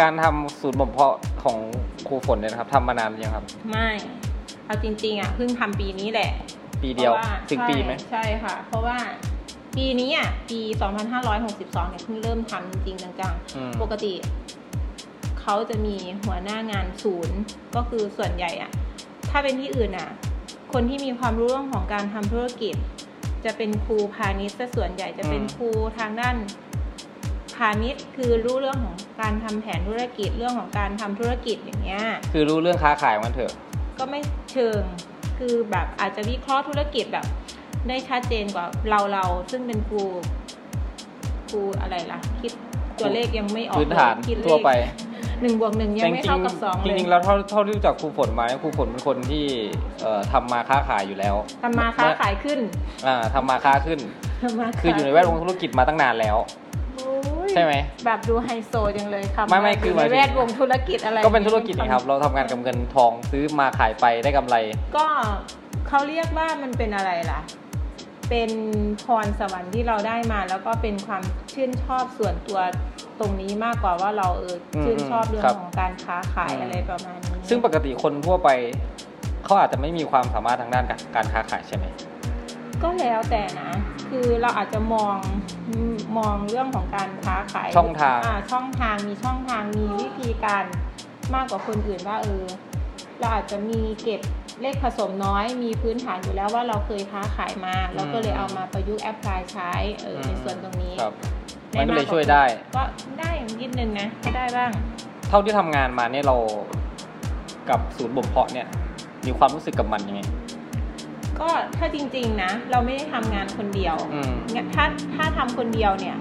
การทำศูนย์บ่มเพาะของครูฝนเนี่ยนะครับทำมานานหรือยังครับ ไม่เอาจริงๆอะเพิ่งทำปีนี้แหละ ปีเดียวพราะาถึงปีไหมใช่ใช่ค่ะ เพราะว่า ปีนี้อะปี 2562เนี่ยเพิ่งเริ่มทำจริงๆจังอืม ๆปกติเขาจะมีหัวหน้างานศูนย์ ก็คือส่วนใหญ่อะ ถ้าเป็นที่อื่นอะ คนที่มีความรู้เรื่องของการทำธุรกิจ จะเป็นครูพาณิชย์ซะส่วนใหญ่จะเป็นอืม ครูทางด้าน พาณิชย์คือรู้เรื่องของการทำแผนธุรกิจเรื่องของการทำธุรกิจอย่างเงี้ย คือรู้เรื่องค้าขายมันเถอะ ก็ไม่เชิง คือแบบอาจจะวิเคราะห์ธุรกิจแบบ ได้ชัดเจนกว่าเราเราซึ่งเป็นครูครูอะไรล่ะ คิดตัวเลขยังไม่ออกพื้นฐานเลยคิดเลขทั่วไปหนึ่งบวกหนึ่งยังไม่เท่ากับสองจเลริงๆจยริงๆแล้วเท่าเท่าที่รู้จักครูฝนมาเนี่ยครูฝนเป็นคนที่เอ่อทำมาค้าขายอยู่แล้วทำมาค้าขายขึ้นอ่าทำมาค้าขึ้น ทำมาคืออยู่ในแวดวงธุรกิจมาตั้งนานแล้ว โอ้ยใช่ไหม แบบดูไฮโซจังเลยครับไม่ไม่คือหมายในถึงแวดวงธุรกิจอะไรก็เป็นธุรกิจนี่ครับเราทำงานกับเงินทองซื้อมาขายไปได้กำไร ก็เขาเรียกว่ามันเป็นอะไรล่ะ เป็นพรสวรรค์ที่เราได้มา แล้วก็เป็นความชื่นชอบส่วนตัวตรงนี้มากกว่าว่าเราเอออมชื่นชอบเรื่องครับของการค้าขายอืมอะไรประมาณนี้ซึ่งปกติคนทั่วไปเขาอาจจะไม่มีความสามารถทางด้านการค้าขายใช่ไหมก็แล้วแต่นะ คือเราอาจจะมองมองเรื่องของการค้าขายช่องทางอ่ช่องทางมีช่องทางมีวิธีการมากกว่าคนอื่นว่าเออเราอาจจะมีเก็บ เลขผสมน้อยมีพื้นฐานอยู่แล้วว่าเราเคยค้าขายมา เราก็เลยเอามาประยุกต์แอพพลายใช้เออในส่วนตรงนี้ครับได้มันก็เลยากกาช่วยได้ ก็ได้นิดนึงนะก็ได้บ้าง เท่าที่ทำงานมาเนี่ยเรากับศูนย์บ่มเพาะเนี่ย มีความรู้สึกกับมันยังไงก็ถ้าจริง ๆนะ เราไม่ได้ทำงานคนเดียวอืมเนี่ยถ้าถ้าทำคนเดียวเนี่ย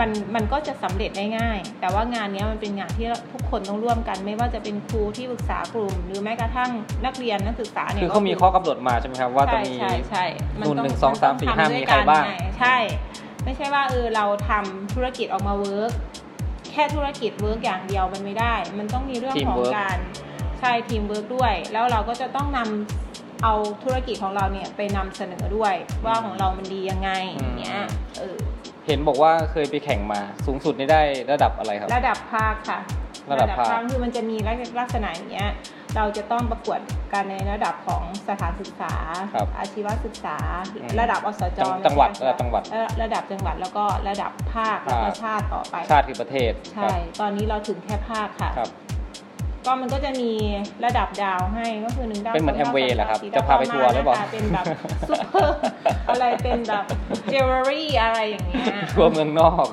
มันมันก็จะสำเร็จได้ง่าย แต่ว่างานเนี้ยมันเป็นงานที่ทุกคนต้องร่วมกัน ไม่ว่าจะเป็นครูที่ปรึกษากลุ่ม หรือแม้กระทั่งนักเรียนนักศึกษาเนี่ยคือเขามีข้อกำหนดมาใช่ไหมครับว่าจะใช่มีใช่ใช่มันู่นต้หนึ่งสองสามสี่ห้าทำด้วยมีใครบ้างกันไใช่ ไม่ใช่ว่าเออเราทำธุรกิจออกมาเวิร์กแค่ธุรกิจเวิร์กอย่างเดียวมันไม่ได้ มันต้องมีเรื่องของ Teamwork การใช่ทีมเวิร์กด้วย แล้วเราก็จะต้องนำเอาธุรกิจของเราเนี่ยไปนำเสนอด้วย ว่าของเรามันดียังไงอย่างเงี้ยเออ เห็นบอกว่าเคยไปแข่งมาสูงสุดนี่ได้ระดับอะไรครับ ระดับภาคค่ะ ระดับภาคคือมันจะมีลักษณะอย่างเงี้ยเราจะต้องประกวดกันในระดับของสถานศึกษาครับอาชีวศึกษาอืมระดับอสจจังจังหวัดไม่ใช่ระดับจังหวัดเอ่อระดับจังหวัดแล้วก็ระดับภาคแล้วก็ภาคชาติต่อไป ชาติคือประเทศ ใช่ ตอนนี้เราถึงแค่ภาคค่ะครับ ก็มันก็จะมีระดับดาวให้ก็คือหนึ่งดาวเป็นเหมือนสงดาว Amway เหรอครับสมดวจะพาไปทัวร์หรือเปล่าน้ตเป็นแบบซุปเปอร์อะไรเป็นแบบเจวเวลรี่อะไรอย่างเงี้ยทัวร์เมืองนอก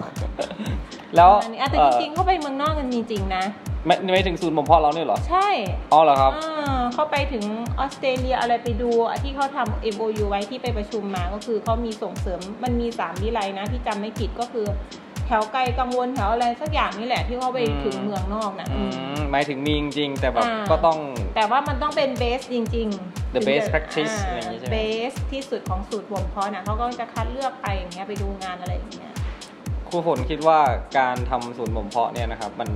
แล้วอันนี้อะแต่จริงๆเข้าไปเมืองนอกกันมีจริงนะๆไม่ไม่ถึงศูนย์บ่มเพาะเราเนี่ยเหรอ ใช่อ๋อเหรอครับอ่าเข้าไปถึงออสเตรเลียอะไรไปดูอะที่เขาทำ MOU ไว้ที่ไปประชุมมาก็คือเขามีส่งเสริมมันมีสามวิไลนะที่จำไม่ผิดก็คือ แถวไกลกังวลแถวอะไรสักอย่างนี่แหละที่เขาไปอืมถึงเมืองนอกนะอือืมมหมายถึงมีจริงๆแต่แบบอ่าก็ต้อง แต่ว่ามันต้องเป็นเบสจริง ๆ The ถึง best จะ practice อะไรอย่างงี้ใช่ไหมเบสที่สุดของสูตรบ่มเพาะนะเขาก็จะคัดเลือกไปอย่างเงี้ยไปดูงานอะไรอย่างเงี้ยครูฝนคิดว่าการทำศูนย์บ่มเพาะเนี่ยนะครับ มัน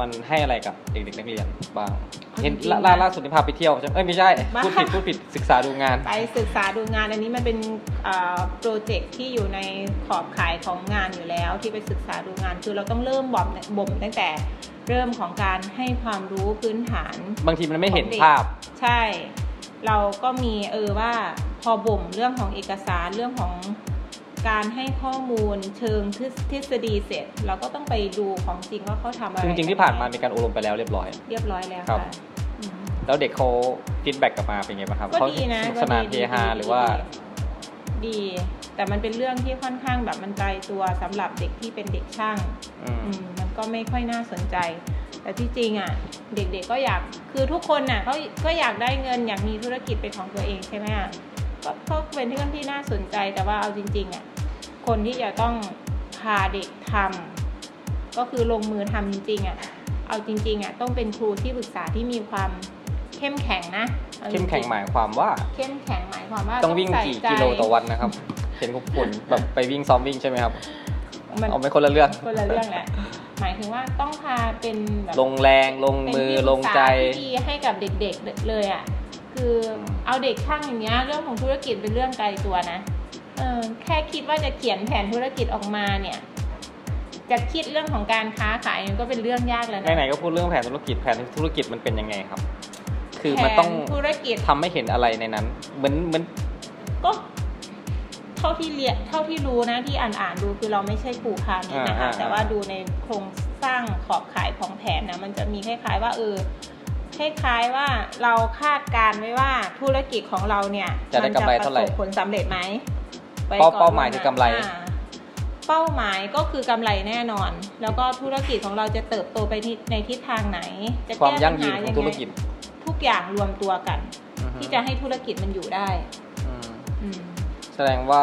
มันให้อะไรกับเด็กๆนักเรียนบ้างเอาเห็นจริงๆล่านะล่าล่าสุดที่พาไปเที่ยวใช่ไหมเอ้ยไม่ใช่บ้า พูดผิดพูดผิดศึกษาดูงาน ไปศึกษาดูงานอันนี้มันเป็นโปรเจกต์ที่อยู่ในขอบข่ายของงานอยู่แล้วที่ไปศึกษาดูงาน คือเราต้องเริ่มบ่มบ่มตั้งแต่เริ่มของการให้ความรู้พื้นฐาน บางทีมันไม่เห็นของด็กภาพ ใช่ เราก็มีเออว่าพอบ่มเรื่องของเอกสารเรื่องของ การให้ข้อมูลเชิงทฤทฤษฎีเสร็จ เราก็ต้องไปดูของจริงว่าเขาทำอะไรจริงๆที่ผ่านมามีการอบรมไปแล้วเรียบร้อย เรียบร้อยแล้วครับค่ะอืมแล้วเด็กเขาฟีดแบ็กกลับมาเป็นไงบ้างครับก็เขาดีนะสนุกก็สนานดีเฮฮาดีหรือว่าดี แต่มันเป็นเรื่องที่ค่อนข้างแบบมันไกลตัวสำหรับเด็กที่เป็นเด็กช่างอืมอืมมันก็ไม่ค่อยน่าสนใจ แต่ที่จริงอะ เด็กๆก็อยากคือทุกคนน่ะเขาก็อยากได้เงินอยากมีธุรกิจเป็นของตัวเองใช่ไหมอะก็ก็เป็นเรื่องที่น่าสนใจแต่ว่าเอาจริงๆอะ คนที่จะต้องพาเด็กทำก็คือลงมือทำจริงๆอะเอาจริงๆอะต้องเป็นครูที่ปรึกษาที่มีความเข้มแข็งนะอาจริเข้ๆมแข็งหมายความว่า เข้มแข็งหมายความว่าต้องวิ่งใส่กี่ใจกิโลต่อวันนะครับ เห็นคุณฝนแบบไปวิ่งซ้อมวิ่งใช่ไหมครับมันเอาไม่คนละเรื่องคนละเรื่องแหละหมายถึงว่าต้องพาเป็นแบบลงแรงลงมือเป็นที่ลงใจปรึกษาที่ดีให้กับเด็กๆเลยอะคือเอาเด็กช่างอย่างเงี้ยเรื่องของธุรกิจเป็นเรื่องไกลตัวนะ เออแค่คิดว่าจะเขียนแผนธุรกิจออกมาเนี่ย จะคิดเรื่องของการค้าขายมันก็เป็นเรื่องยากแล้วนะไหนๆก็พูดเรื่องแผนธุรกิจแผนธุรกิจมันเป็นยังไงครับ คือแผมันต้องธุรกิจทำให้เห็นอะไรในนั้น เหมือนเหมือนก็เท่าที่เรียนเท่าที่รู้นะที่อ่านอ่านๆดูคือเราไม่ใช่ครูพาณิชย์นะคะแต่ว่าดูในโครงสร้างขอบข่ายของแผนนะมันจะมีคล้ายๆว่าเออคล้ายๆว่าเราคาดการณ์ไว้ว่าธุรกิจของเราเนี่ยจะได้กำไรมันเท่าไหร่ประสบผลสำเร็จไหม ไว้เป้าก่อนเป้าหมายคือกำไราเป้าหมายก็คือกำไรแน่นอน แล้วก็ธุรกิจของเราจะเติบโตไปที่ในทิศทางไหน จะความแก้ยั่ปังญยืนหาของยังธุรไงกิจทุกอย่างรวมตัวกันอือฮึที่จะให้ธุรกิจมันอยู่ได้อืมอืมแสดงว่า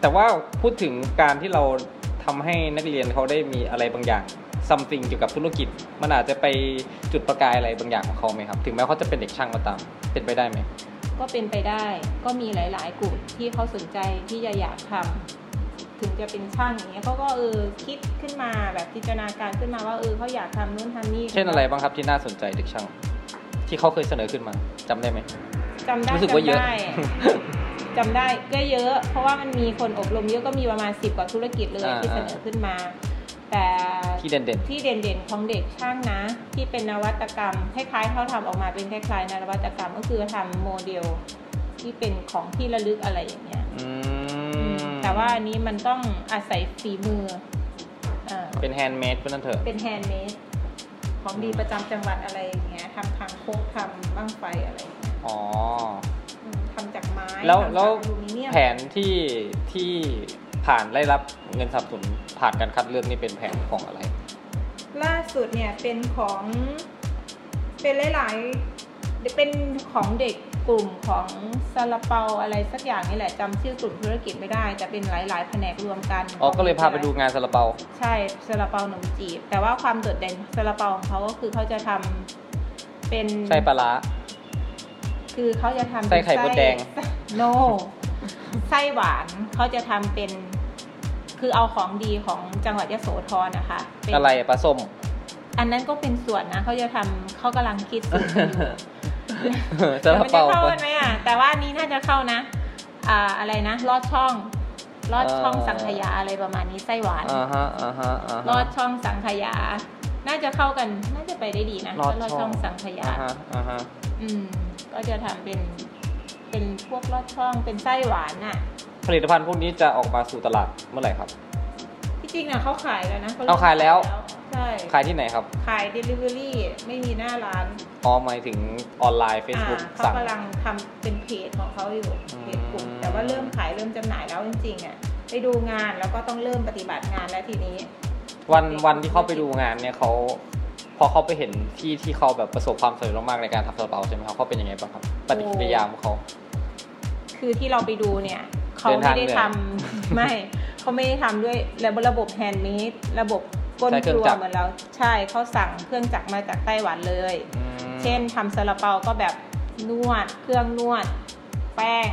แต่ว่าพูดถึงการที่เราทำให้นักเรียนเขาได้มีอะไรบางอย่าง something เกี่ยวกับธุรกิจ มันอาจจะไปจุดประกายอะไรบางอย่างของเขาไหมครับ ถึงแม้เขาจะเป็นเด็กช่างก็ตามเป็นไปได้ไหม ก็เป็นไปได้ ก็มีหลาย ๆ กลุ่มที่เขาสนใจที่จะอยากทำถึงจะเป็นช่างอย่างเงี้ยเขาก็เออคิดขึ้นมาแบบจินตนาการขึ้นมาว่าเออเขาอยากทำนู่นทำนี่เช่นอะไรบ้างครับที่น่าสนใจเด็กช่าง ที่เขาเคยเสนอขึ้นมาจำได้ไหมจำได้รู้สึกว่าเยอะจำได้จำได้ก็เยอะ เพราะว่ามันมีคนอบรมเยอะก็มีประมาณสิบกว่าธุรกิจเลยอ่าที่เสนอขึ้นมา แต่ ที่เด่น ที่เด่นๆ ของเด็กช่างนะ ที่เป็นนวัตกรรมคล้ายๆเขาทำออกมาเป็นคล้ายๆนวัตกรรมก็คือทำโมเดลที่เป็นของที่ระลึกอะไรอย่างเงี้ยๆอืมแต่ว่าอันนี้มันต้องอาศัยฝีมืออ่าเป็น handmade เพื่อนเถอะ เป็น handmadeของดีประจำจังหวัดอะไรอย่างเงี้ยทำคางคกทำบ้างไฟอะไรอย่างเงี้ยอ๋อ อืมทำจากไม้แล้วทำจากแล้วอลูมิเนียม แผนที่ที่ผ่านได้รับเงินสนับสนุน ผ่านการคัดเลือกนี่เป็นแผนของอะไร ล่าสุดเนี่ยเป็นของเป็นหลายๆเป็นของเด็กกลุ่มของซาลาเปาอะไรสักอย่างนี่แหละจำชื่อกลุ่มธุรกิจไม่ได้แต่เป็นหลายๆแผนกรวมกันอ๋อก็เลยพาไปดูงานซาลาเปา ใช่ซาลาเปาหนมจีบ แต่ว่าความโดดเด่นซาลาเปาของเขาก็คือเขาจะทำเป็นไส้ปลาร้า คือเขาจะทำไส้ไข่มดแดง โน ไส้หวานเขาจะทำเป็น คือเอาของดีของจังหวัดยโสธรนะคะเป็นอะไรปลาส้ม อันนั้นก็เป็นส่วนนะเขาจะทำเขากำลังคิดสูตรอยู่ซาแต่ลามันจะเปาเข้ากันไหมอะแต่ว่าอันนี้น่าจะเข้านะอ่าอะไรนะลอดช่องลอดช่องเอ่อสังขยาอะไรประมาณนี้ไส้หวานอ่าฮะอ่าฮะอ่าลอฮะดช่องสังขยา น่าจะเข้ากัน น่าจะไปได้ดีนะลอดลอดช่ช่อองงสังขยาอ่าฮะอ่าฮะอืมก็จะทำเป็น เป็นพวกลอดช่องเป็นไส้หวานน่ะ ผลิตภัณฑ์พวกนี้จะออกมาสู่ตลาดเมื่อไหร่ครับ ที่จริงอะเขาขายแล้วนะเอาขายแล้วขใช่ขายที่ไหนครับ ขาย Delivery ไม่มีหน้าร้านอ๋อหมายถึงออนไลน์ Facebook อ่าเขาสั่ง กำลังทำเป็นเพจของเขาอยู่อืม เพจกลุ่มแต่ว่าเริ่มขายเริ่มจำหน่ายแล้วจริงๆอะไปดูงานแล้วก็ต้องเริ่มปฏิบัติงานแล้วทีนี้ วันวันที่เขาไปดูงานเนี่ยเขาพอเขาไปเห็นที่ที่เขาแบบประสบความสำเร็จมากๆในการทำซาลาเปาใช่ไหมครับเขาเป็นยังไงบ้างครับ ปฏิกิริยาของเขา คือที่เราไปดูเนี่ย เขาเดินทาไม่งได้เหนื่อยทำไม่เขาไม่ได้ทำด้วยระบบแฮนด์เมดระบบก้นใช้เคครื่องรัวจักรเหมือนเราใช่เขาสั่งเครื่องจักรมาจากไต้หวันเลยอืมเช่นทำซาลาเปาก็แบบนวด เครื่องนวด แป้ง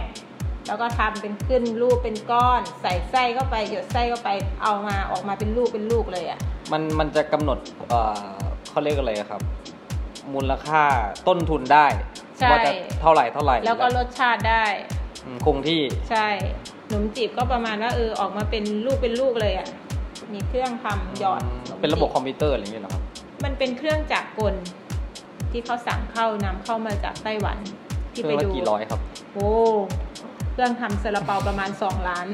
แล้วก็ทำเป็นขึ้นรูปเป็นก้อน ใส่ไส้เข้าไปหยดไส้เข้าไปเอามาออกมาเป็นลูกเป็นลูกเลยอะมันมันจะกำหนดเอ่อเขาเรียกอะไรครับ มูลค่าต้นทุนได้ใช่ว่าจะเท่าไหร่เท่าไหร่ แล้วก็รสชาติได้อืม คงที่ ใช่ขนมจีบก็ประมาณว่าเออออกมาเป็นลูกเป็นลูกเลยอะ มีเครื่องทำหยอดขมจีเป็นระบบคอมพิวเตอร์อะไรอย่างเงี้ยเหรอครับ มันเป็นเครื่องจักรกล ที่เขาสั่งเข้านำเข้ามาจากไต้หวัน ที่เคไปรื่องละดูกี่ร้อยครับ โอ้เครื่องทำซาลาเปาประมาณสองล้าน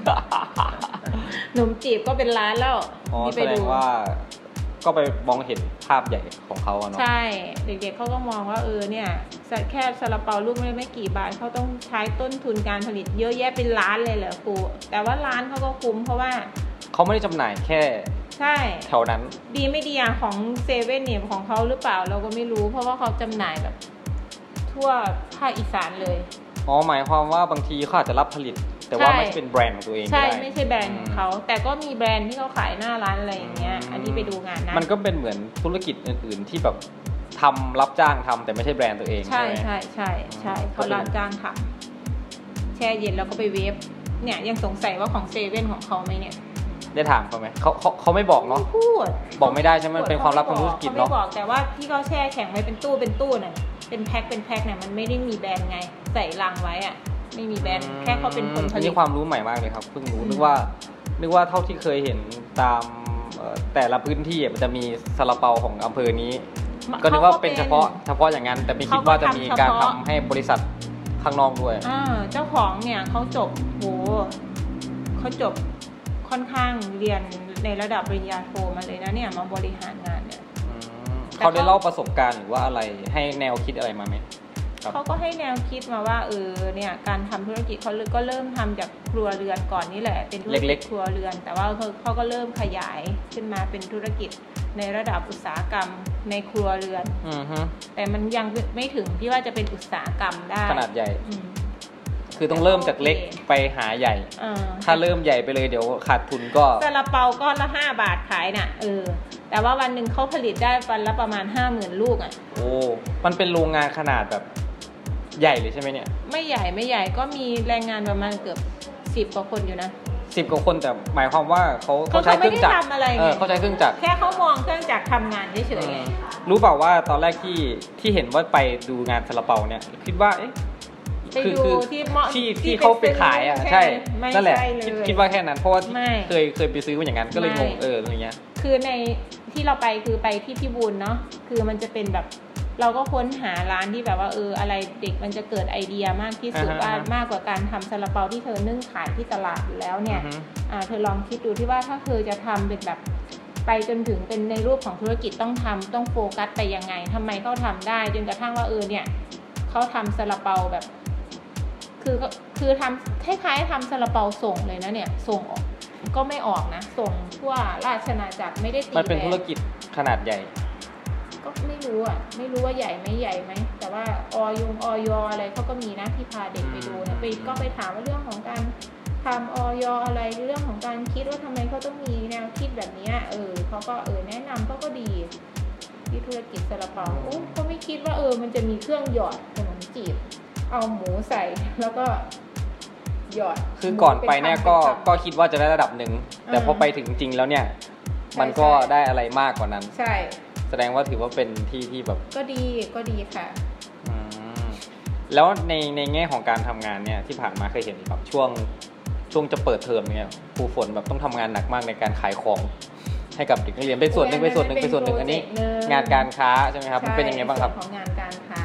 ขนมจีบก็เป็นล้านแล้ว อ๋อที่แสไปดดูงว่า ก็ไปมองเห็นภาพใหญ่ของเขาอะเนาะ ใช่ เด็กๆเขาก็มองว่าเออเนี่ยแค่ซาลาเปาลูกไม่ไม่กี่บาทเขาต้องใช้ต้นทุนการผลิตเยอะแยะเป็นล้านเลยเหรอครู แต่ว่าร้านเขาก็คุ้มเพราะว่าเขาไม่ได้จำหน่ายแค่ใช่แถวนั้น ดีไม่ดีอะของเซเว่นเนี่ยของเขาหรือเปล่าเราก็ไม่รู้ เพราะว่าเขาจำหน่ายแบบ ทั่วภาคอีสานเลย อ๋อหมายความว่าบางทีเขาอาจจะรับผลิต แต่ว่าใช่ไม่ใช่เป็นแบรนด์ของตัวเองก็ใช่ได้ไม่ใช่แบรนด์ของเขาแต่ก็มีแบรนด์ที่เขาขายหน้าร้านอะไรอย่างเงี้ยอันนี้ไปดูงานนะมันก็เป็นเหมือนธุรกิจอื่น ๆ ที่แบบทำรับจ้างทำแต่ไม่ใช่แบรนด์ตัวเองใช่ใช่ไหมใช่ใช่ใช่อืมเขารับจ้างทำแช่เย็นแล้วก็ไปเวฟเนี่ยยังสงสัยว่าของเซเว่นของเขาไหมเนี่ยได้ถามเขาไหมเขาเขาเขาไม่บอกเนาะไม่พูดบอกไม่ได้ใช่ไหมมันเป็นความลับทางธุรกิจเขาเนาะไม่บอกแต่ว่าที่เขาแช่แข็งไว้เป็นตู้เป็นตู้น่ะเป็นแพ็คเป็นแพ็คเนี่ยมันไม่ได้มีแบรนด์ไงใส่ลังไว้อะ ไม่มีแบรนด์แค่เขาเป็นคนผอันลินี้ตความรู้ใหม่มากเลยครับเพิ่งรู้อืมนึกว่านึกว่าเท่าที่เคยเห็นตามเอ่อแต่ละพื้นที่อะมันจะมีซาลาเปาของอำเภอนี้ ก็นึกว่าเป็นเฉพาะเฉพาะอย่างนั้น แต่ไม่คิดว่าจะมีการทำให้บริษัทข้างนอกด้วยอ่าเจ้าของเนี่ยเขาจบโหเขาจบค่อนข้างเรียนในระดับปริญญาโทมาเลยนะเนี่ยมาบริหารงานเนี่ยอืมแต่เขาได้ก็เล่าประสบการณ์หรือว่าอะไรให้แนวคิดอะไรมาไหมครับ เขาก็ให้แนวคิดมาว่าเออเนี่ยการทำธุรกิจเขาก็เริ่มทำจากครัวเรือนก่อนนี่แหละ เป็นธุรกิจครัวเรือน แต่ว่าเขาเขาก็เริ่มขยายขึ้นมาเป็นธุรกิจในระดับอุตสาหกรรมในครัวเรือนอือฮึแต่มันยังไม่ถึงที่ว่าจะเป็นอุตสาหกรรมได้ ขนาดใหญ่อืมคือต้องเริ่มจากเล็กโอเคไปหาใหญ่เออถ้าเริ่มใหญ่ไปเลยเดี๋ยวขาดทุนก็ซาลาเปาก้อนละห้าบาทขายน่ะเออ แต่ว่าวันหนึ่งเขาผลิตได้วันละประมาณห้าหมื่นลูกอะ โอ้ มันเป็นโรงงานขนาดแบบ ใหญ่เลยใช่ไหมเนี่ยไม่ใหญ่ไม่ใหญ่ก็มีแรงงานประมาณเกือบสิบกว่าคนอยู่นะสิบกว่าคนแต่หมายความว่าเขาเขาเขาใช้เครื่องจักรไม่ได้ทำอะไรไงเออเขาใช้เครื่องจักรแค่เขามองเครื่องจักรทำงานเฉยๆไงรู้เปล่าว่าตอนแรกที่ที่เห็นว่าไปดูงานซาลาเปาเนี่ยคิดว่าเอ๊ะไปคือดูคือที่เหมาะที่ที่เขาไปขายอะใช่ไม่นั่นแหละใช่เลคิดยคิดว่าแค่นั้นเพราะว่าที่ไม่เคยเคยไปซื้อมาอย่างนั้นก็เลยไม่งงเอออะไรเงี้ยคือในที่เราไปคือไปที่พิบูลเนาะคือมันจะเป็นแบบ เราก็ค้นหาร้านที่แบบว่าเอออะไรเด็กมันจะเกิดไอเดียมากที่สุดอ่าฮะว่าอ่าฮะ มากกว่าการทำซาลาเปาที่เธอนึ่งขายที่ตลาดอยู่แล้วเนี่ย อือฮึ อ่าเธอลองคิดดูที่ว่าถ้าเธอจะทำเป็นแบบไปจนถึงเป็นในรูปของธุรกิจต้องทำต้องโฟกัสไปยังไงทำไมเขาทำได้จนกระทั่งว่าเออเนี่ยเขาทำซาลาเปาแบบ คือก็คือทำคล้ายๆทำซาลาเปาส่งเลยนะเนี่ย ส่งออกก็ไม่ออกนะ ส่งทั่วราชอาณาจักรไม่ได้ตีมันเป็นแบธุรกิจขนาดใหญ่ ก็ไม่รู้อะไม่รู้ว่าใหญ่ไหมใหญ่ไหมแต่ว่าออยงออยอะไรเขาก็มีนะที่พาเด็กไปดูนะไปก็ไปถามว่าเรื่องของการทำออยอะไรเรื่องของการคิดว่าทำไมเขาต้องมีแนวคิดแบบเนี้ยเออเขาก็เออแนะนำเขาก็ดีที่ธุรกิจซาลาเปาโอ้เขาไม่คิดว่าเออ มันจะมีเครื่องหยอดขนมจีบ เอาหมูใส่แล้วก็หยอด คือก่อนไปเนี่ยก็ป็คำก็คิดว่าจะได้ระดับหนึ่งแต่พออ่าไปถึงจริงแล้วเนี่ยใช่มันก็ใช่ได้อะไรมากกว่านั้น ใช่แส ดงว่าถือว่าเป็นที่ที่แบบก็ดีก็ดีค่ะอืมแล้วในในแง่ของการทำงานเนี่ยที่ผ่านมาเคยเห็นแบบช่วงช่วงจะเปิดเทอมเนี่ยครูฝนแบบต้องทำงานหนักมากในการขายของ ให้กับเด็กนักเรียนเป็นส่วนหนึ่งเป็นส่วนหนึ่งเป็นส่วนหนึ่งอันนี้ เป็นโปรเจกต์หนึ่งงานการค้าใช่ไหมครับมันเป็นยังไงบ้างครับ ใช่ส่วนของงานการค้า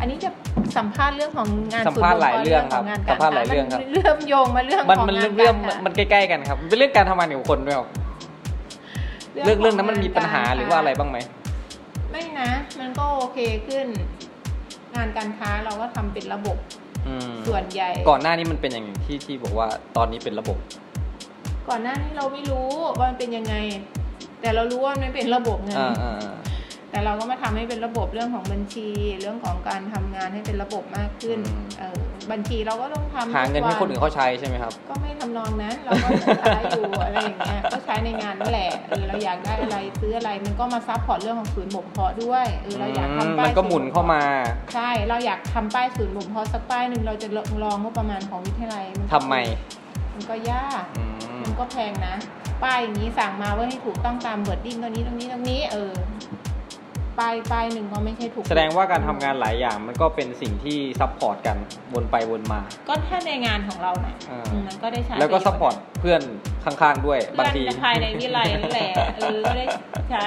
อันนี้จะสัมภาษณ์เรื่องของงานสัมภาษณ์หลายเรื่องครับส่วนขงงนกสัมภาษณ์หลายเรื่องครับ มันเริ่มโยงมาเรื่องมันของมันงานเรื่องการค้ามันใกล้ๆกันครับมันเป็นเรื่องการทำงานของคนด้วยครับกเรื่องเรื่องนั้นมันมีปัญหาหรือว่าอะไรบ้างไหม ไม่นะ มันก็โอเคขึ้น งานการค้าเราก็ทำเป็นระบบอืมส่วนใหญ่ ก่อนหน้านี้มันเป็นอย่างที่ที่บอกว่าตอนนี้เป็นระบบ ก่อนหน้านี้เราไม่รู้ว่ามันเป็นยังไง แต่เรารู้ว่ามันเป็นระบบไงอ่าอ่าอ่า แต่เราก็มาทำให้เป็นระบบเรื่องของบัญชี เรื่องของการทำงานให้เป็นระบบมากขึ้นอืมเออบัญชีเราก็ต้องทำหาเงินให้ทุกคนอื่นเขาใช้ใช่ไหมครับ ก็ไม่ทำนองนั้นเราก็ใช้อยู่อะไรอย่างเงี้ยก็ใช้ในงานนั่นแหละเออเราอยากได้อะไรซื้ออะไรมันก็มา support เรื่องของศูนย์บ่มเพาะด้วยเออเราอยากทำป้ายมันก็หมุนเข้ามา ใช่เราอยากทำป้ายศูนย์บ่มเพาะสักป้ายหนึ่งเราจะลองงบประมาณของวิทยาลัยนก็ทำไมมันก็ยากอืมมันก็แพงนะ ป้ายอย่างนี้สั่งมาว่าให้ถูกต้องตาม branding ตรงนี้ตรงนี้ตรงนี้เออ ป้ายป้ายหนึ่งก็ไม่ใช่ถูกแสดงว่าการทำงานหลายอย่างมันก็เป็นสิ่งที่ support กันวนไปวนมา ก็ถ้าในงานของเราเนี่ยอ่า มันก็ได้ใช้แล้วก็ปะโยชน์ supportอร์ตเพื่อนข้างๆด้วยบางที เพื่อนภายในวิไลนั่นแหละเออก็ได้ใช้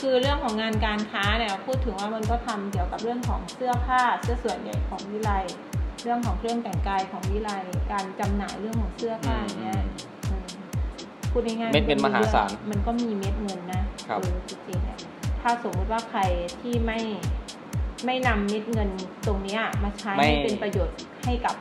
คือเรื่องของงานการค้าเนี่ยพูดถึงว่ามันก็ทำเกี่ยวกับเรื่องของเสื้อผ้าเสื้อส่วนใหญ่ของวิไลเรื่องของเครื่องแต่งกายของวิไลการจำหน่ายเรื่องของเสื้อผ้าอย่างเนี่ยอืมพูดง่ายๆเม็ดเงินมหาศาลมันก็มีเม็ดเงินนะครับ เออจริงๆเนี่ย ถ้าสมมติว่าใครที่ไม่ไม่นำเม็ดเงินตรงเนี้ยมาใช้ไม่ให้เป็นประโยชน์ให้กับ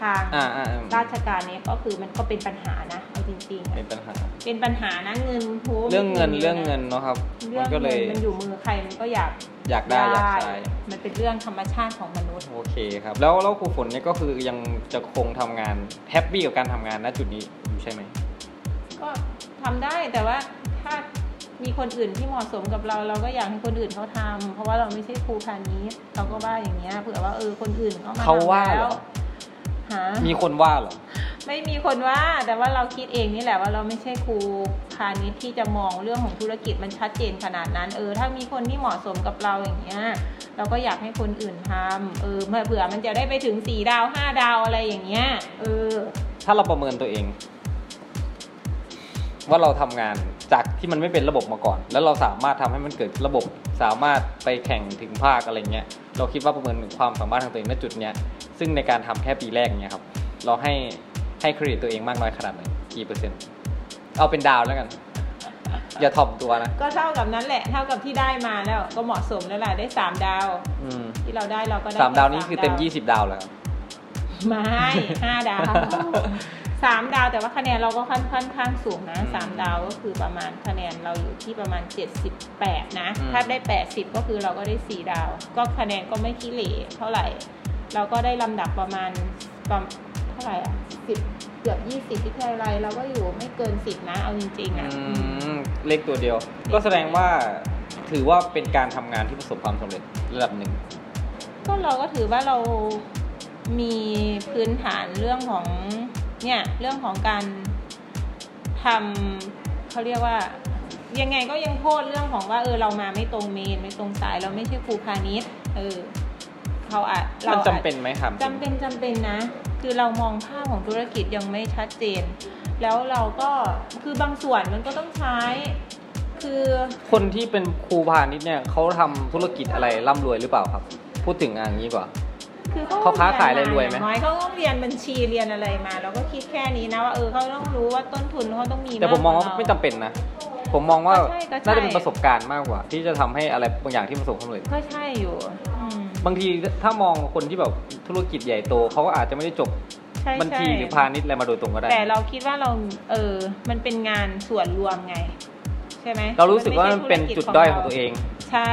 ทางอ่าอ่าอ่าราชการเนี่ยก็คือมันก็เป็นปัญหานะเอาจริงๆอะเป็นปัญหา เป็นปัญหานะเงินโหเรื่องเงินอะเรื่องเงินเนาะครับเรื่มัอนงก็เลเงิยนมันอยู่มือใครมันก็อยากอยากได้อยากใช้มันเป็นเรื่องธรรมชาติของมนุษย์โอเคครับ แล้วแล้วครูฝนเนี่ยก็คือยังจะคงทำงาน happy กับการทำงานณจุดนี้อยู่ใช่ไหมก็ทำได้แต่ว่าถ้า มีคนอื่นที่เหมาะสมกับเราเราก็อยากให้คนอื่นเขาทำเพราะว่าเราไม่ใช่ครูพาณิชย์เราก็ว่าอย่างเงี้ยเผื่อว่าเออคนอื่นเขามาเขาว่าทำเหรแล้วอหามีคนว่าเหรอไม่มีคนว่าแต่ว่าเราคิดเองนี่แหละว่าเราไม่ใช่ครูพาณิชย์ที่จะมองเรื่องของธุรกิจมันชัดเจนขนาดนั้น เออ ถ้ามีคนที่เหมาะสมกับเราอย่างเงี้ย เราก็อยากให้คนอื่นทำเออเมื่อเผื่อมันจะได้ไปถึงสี่ดาวห้าดาวอะไรอย่างเงี้ยเออ ถ้าเราประเมินตัวเอง ว่าเราทำงาน จากที่มันไม่เป็นระบบมาก่อน แล้วเราสามารถทำให้มันเกิดระบบ สามารถไปแข่งถึงภาคอะไรเงี้ย เราคิดว่าประเมินความสามารถของตัวเองณจุดเนี้ย ซึ่งในการทำแค่ปีแรกเนี้ยครับ เราให้ให้เครดิตตัวเองมากน้อยขนาดไหนกี่เปอร์เซ็นต์ เอาเป็นดาวแล้วกัน อย่าถ่อมตัวนะ ก็เท่ากับนั้นแหละ เท่ากับที่ได้มาแล้ว ก็เหมาะสมแล้วแหละได้สามดาวอืมที่เราได้เราก็ได้สามดาวนี้คือเต็มสายี่สิบดาวแล้วครับไม่ห้าดาว สามดาวแต่ว่าคะแนนเราก็ค่อนค่อนข้างสูงนะอืมสามดาวก็คือประมาณคะแนนเราอยู่ที่ประมาณเจ็ดสิบแปดนะอืมถ้าได้แปดสิบก็คือเราก็ได้สี่ดาว ก็คะแนนก็ไม่ขี้เหร่เท่าไหร่ เราก็ได้ลำดับประมาณประมาณเท่าไหร่อะสิบเกือบยี่สิบวิทยาลัยเราก็อยู่ไม่เกินสิบนะเอาจริงๆอะอือืมมเลขตัวเดียว ก็แสดงว่าถือว่าเป็นการทำงานที่ประสบความสำเร็จระดับหนึ่ง ก็เราก็ถือว่าเรามีพื้นฐานเรื่องของ เนี่ยเรื่องของการทำเขาเรียกว่ายังไงก็ยังโทษเรื่องของว่าเออเรามาไม่ตรงเมนไม่ตรงสายเราไม่ใช่ครูพาณิชย์เออเขาอาจเรามันอาจจำเป็นไหมครับจำเป็นจำเป็นนะ คือเรามองภาพของธุรกิจยังไม่ชัดเจน แล้วเราก็คือบางส่วนมันก็ต้องใช้ คือคนที่เป็นครูพาณิชย์เนี่ยเขาทำธุรกิจอะไรร่ำรวยหรือเปล่าครับ พูดถึงอย่างนี้ดีกว่า คือเขาค้าขายอะไรรวยไหมน้อยเขาต้องเรียนบัญชีเรียนอะไรมา เราก็คิดแค่นี้นะว่าเออเขาต้องรู้ว่าต้นทุนเขาต้องมีแต่ผมมองว่ากกเรไม่จำเป็นนะผมมองว่าก็ใช่ก็ใช่น่าจะเป็นประสบการณ์มากกว่า ที่จะทำให้อะไรบางอย่างที่ประสบความสำเร็จก็ใช่อยู่อืมบางทีถ้ามองคนที่แบบธุรกิจใหญ่โตเขาก็อาจจะไม่ได้จบใช่บัญชีใช่หรือพาณิชย์อะไรมาโดยตรงก็ได้ แต่เราคิดว่าเราเออมันเป็นงานส่วนรวมไง ใช่ไหมเรารู้สึกว่ามันเป็นจุดด้อยของตัวเอง ใช่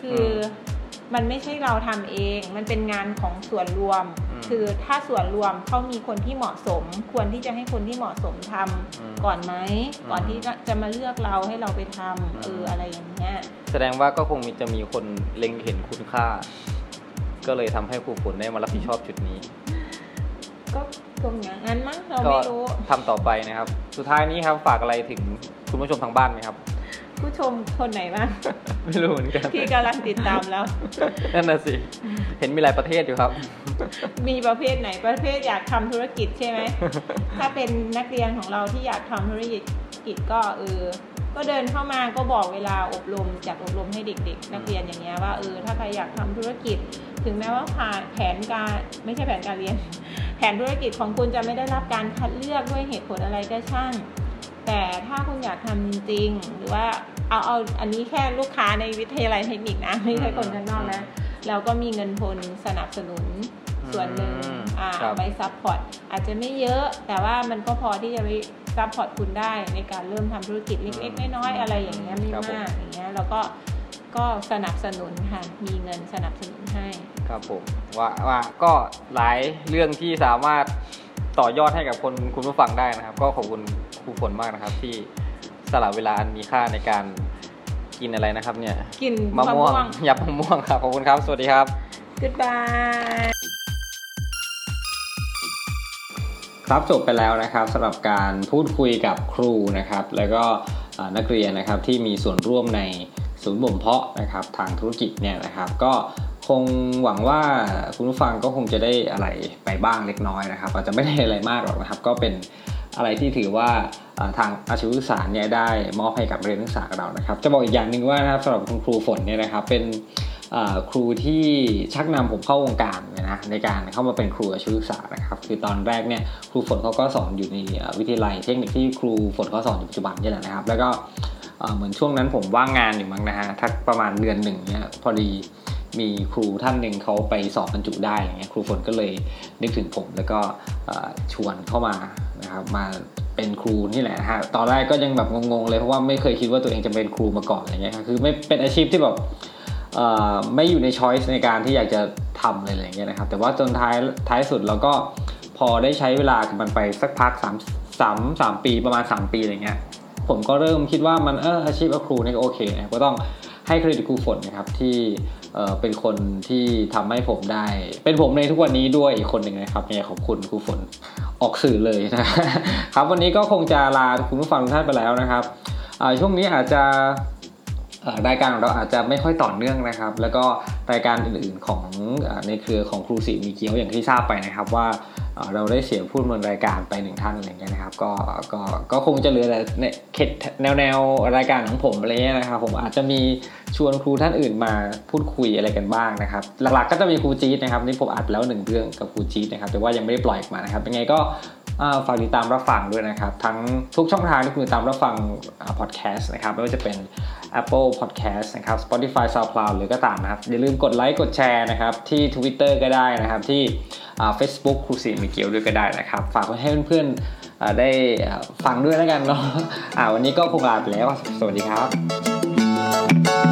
คืออ มันไม่ใช่เราทำเอง มันเป็นงานของส่วนรวมอืมคือถ้าส่วนรวมเขามีคนที่เหมาะสม ควรที่จะให้คนที่เหมาะสมทำอืมก่อนไหมอืมก่อนที่จะมาเลือกเราให้เราไปทำอืมเอออะไรอย่างเงี้ย แสดงว่าก็คงมีจะมีคนเล็งเห็นคุณค่า ก็เลยทำให้ครูฝนได้มารับผิดชอบจุดนี้ ก็ตรงอย่างนั้นมั้งเราก็ไม่รู้ทำต่อไปนะครับ สุดท้ายนี้ครับฝากอะไรถึงคุณผู้ชมทางบ้านไหมครับ ผู้ชมคนไหนบ้างไม่รู้เหมือนกันที่กำลังติดตามแล้วนั่นน่ะสิ เห็นมีหลายประเทศอยู่ครับ มีประเภทไหนประเภทอยากทำธุรกิจใช่ไหมถ้าเป็นนักเรียนของเราที่อยากทำธุรกิจก็เออก็เดินเข้ามาก็บอกเวลาอบรมจากอบรมให้เด็ก ๆ นักเรียนอย่างเงี้ยว่าเออถ้าใครอยากทำธุรกิจ ถึงแม้ว่าผ่านแผนการไม่ใช่แผนการเรียน แผนธุรกิจของคุณจะไม่ได้รับการคัดเลือกด้วยเหตุผลอะไรก็ช่าง แต่ถ้าคุณอยากทำจริงๆหรือว่าเอาเอาอันนี้แค่ลูกค้าในวิทยาลัยเทคนิคนะไม่ใช่คนข้างนอกนะเราก็มีเงินทุนสนับสนุนส่วนหนึ่งอืมอ่าครับไว้ supportอาจจะไม่เยอะ แต่ว่ามันก็พอที่จะไป support คุณได้ในการเริ่มทำธุรกิจเล็กๆน้อยๆอะไรอย่างเงี้ยไม่ครับผมมากอย่างเงี้ยเราก็ก็สนับสนุนค่ะ มีเงินสนับสนุนให้ ครับผมว่าว่าก็หลายเรื่องที่สามารถต่อยอดให้กับคนคุณผู้ฟังได้นะครับ ก็ขอบคุณ ครูฝนมากนะครับ ที่สละเวลาอันมีค่าในการกินอะไรนะครับ เนี่ยกินมะม่วงยำมะม่วงครับขอบคุณครับ สวัสดีครับ goodbye ครับจบไปแล้วนะครับสำหรับการพูดคุยกับครูนะครับ แล้วก็อ่านักเรียนนะครับที่มีส่วนร่วมในศูนย์บ่มเพาะนะครับ ทางธุรกิจเนี่ยนะครับ ก็คงหวังว่าคุณผู้ฟังก็คงจะได้อะไรไปบ้างเล็กน้อยนะครับ อาจจะไม่ได้อะไรมากหรอกนะครับ ก็เป็น อะไรที่ถือว่าทางอาชีวศึกษาเนี่ยได้มอบให้กับเรียนนักศึกษาเรานะครับ จะบอกอีกอย่างหนึ่งว่านะครับสำหรับคุณครูฝนเนี่ยนะครับเป็นครูที่ชักนำผมเข้าวงการเนี่ยนะในการเข้ามาเป็นครูอาชีวศึกษานะครับคือตอนแรกเนี่ยครูฝนเขาก็สอนอยู่ในวิทยาลัยเทคนิคที่ครูฝนเขาสอนอยู่ปัจจุบันนี่แหละนะครับ แล้วก็เหมือนช่วงนั้นผมว่างงานอยู่มั้งนะฮะทักประมาณเดือนหนึ่งเนี่ยพอดีมีครูท่านหนึ่งเขาไปสอบบรรจุได้อะไรเงี้ยครูฝนก็เลยนึกถึงผมแล้วก็ชวนเข้ามา นะครับมาเป็นครูนี่แหละนะฮะตอนแรกก็ยังแบบงงๆเลยเพราะว่าไม่เคยคิดว่าตัวเองจะเป็นครูมาก่อนอะไรเงี้ยครับคือไม่เป็นอาชีพที่แบบไม่อยู่ในช้อยส์ในการที่อยากจะทำอะไรอย่างเงี้ยนะครับแต่ว่าจนท้ายท้ายสุดเราก็พอได้ใช้เวลากับมันไปสักพัก3 3 3ปีประมาณ 3 ปีอะไรเงี้ยผมก็เริ่มคิดว่ามันเอออาชีพครูนี่ก็โอเคนะก็ต้องให้เครดิตครูฝนนะครับที่เป็นคนที่ทำให้ผมได้ เป็นผมในทุกวันนี้ด้วยอีกคนหนึ่งนะครับเนี่ยขอบคุณครูฝน ออกสื่อเลยนะครับวันนี้ก็คงจะลาคุณผู้ฟังทุกท่านไปแล้วนะครับช่วงนี้อาจจะ รายการของเราอาจจะไม่ค่อยต่อเนื่องนะครับ แล้วก็รายการอื่นๆของอในเครือของครูสีมีเกียวอย่างที่ทราบไปนะครับว่าเราได้เสียผู้ดำเนินรายการไปหนึ่งท่านอะไรเงี้ยนะครับก็ก็ก็คงจะเหลือแต่เขตแนวแนวรายการของผมอะไรเงี้ยนะครับผมอาจจะมีชวนครูท่านอื่นมาพูดคุยอะไรกันบ้างนะครับ หลักๆก็จะมีครูจี๊ดนะครับนี่ผมอัดไปแล้วหนึ่งเรื่องกับครูจี๊ดนะครับแต่ว่ายังไม่ได้ปล่อยออกมานะครับยังไงก็ฝากติดตามรับฟังด้วยนะครับ ทั้งทุกช่องทางที่คุณติดตามรับฟังพอดแคสต์นะครับไม่ว่าจะเป็น Apple Podcast นะครับ Spotify SoundCloud หรือก็ตามนะครับ อย่าลืมกดไลค์กดแชร์นะครับ ที่ Twitter ก็ได้นะครับ ที่ Facebook ครูสีมิเกียวด้วยก็ได้นะครับ ฝากไว้ให้เพื่อนๆได้ฟังด้วยแล้วกันเนาะอ่าวันนี้ก็คงลาไปแล้ว สวัสดีครับ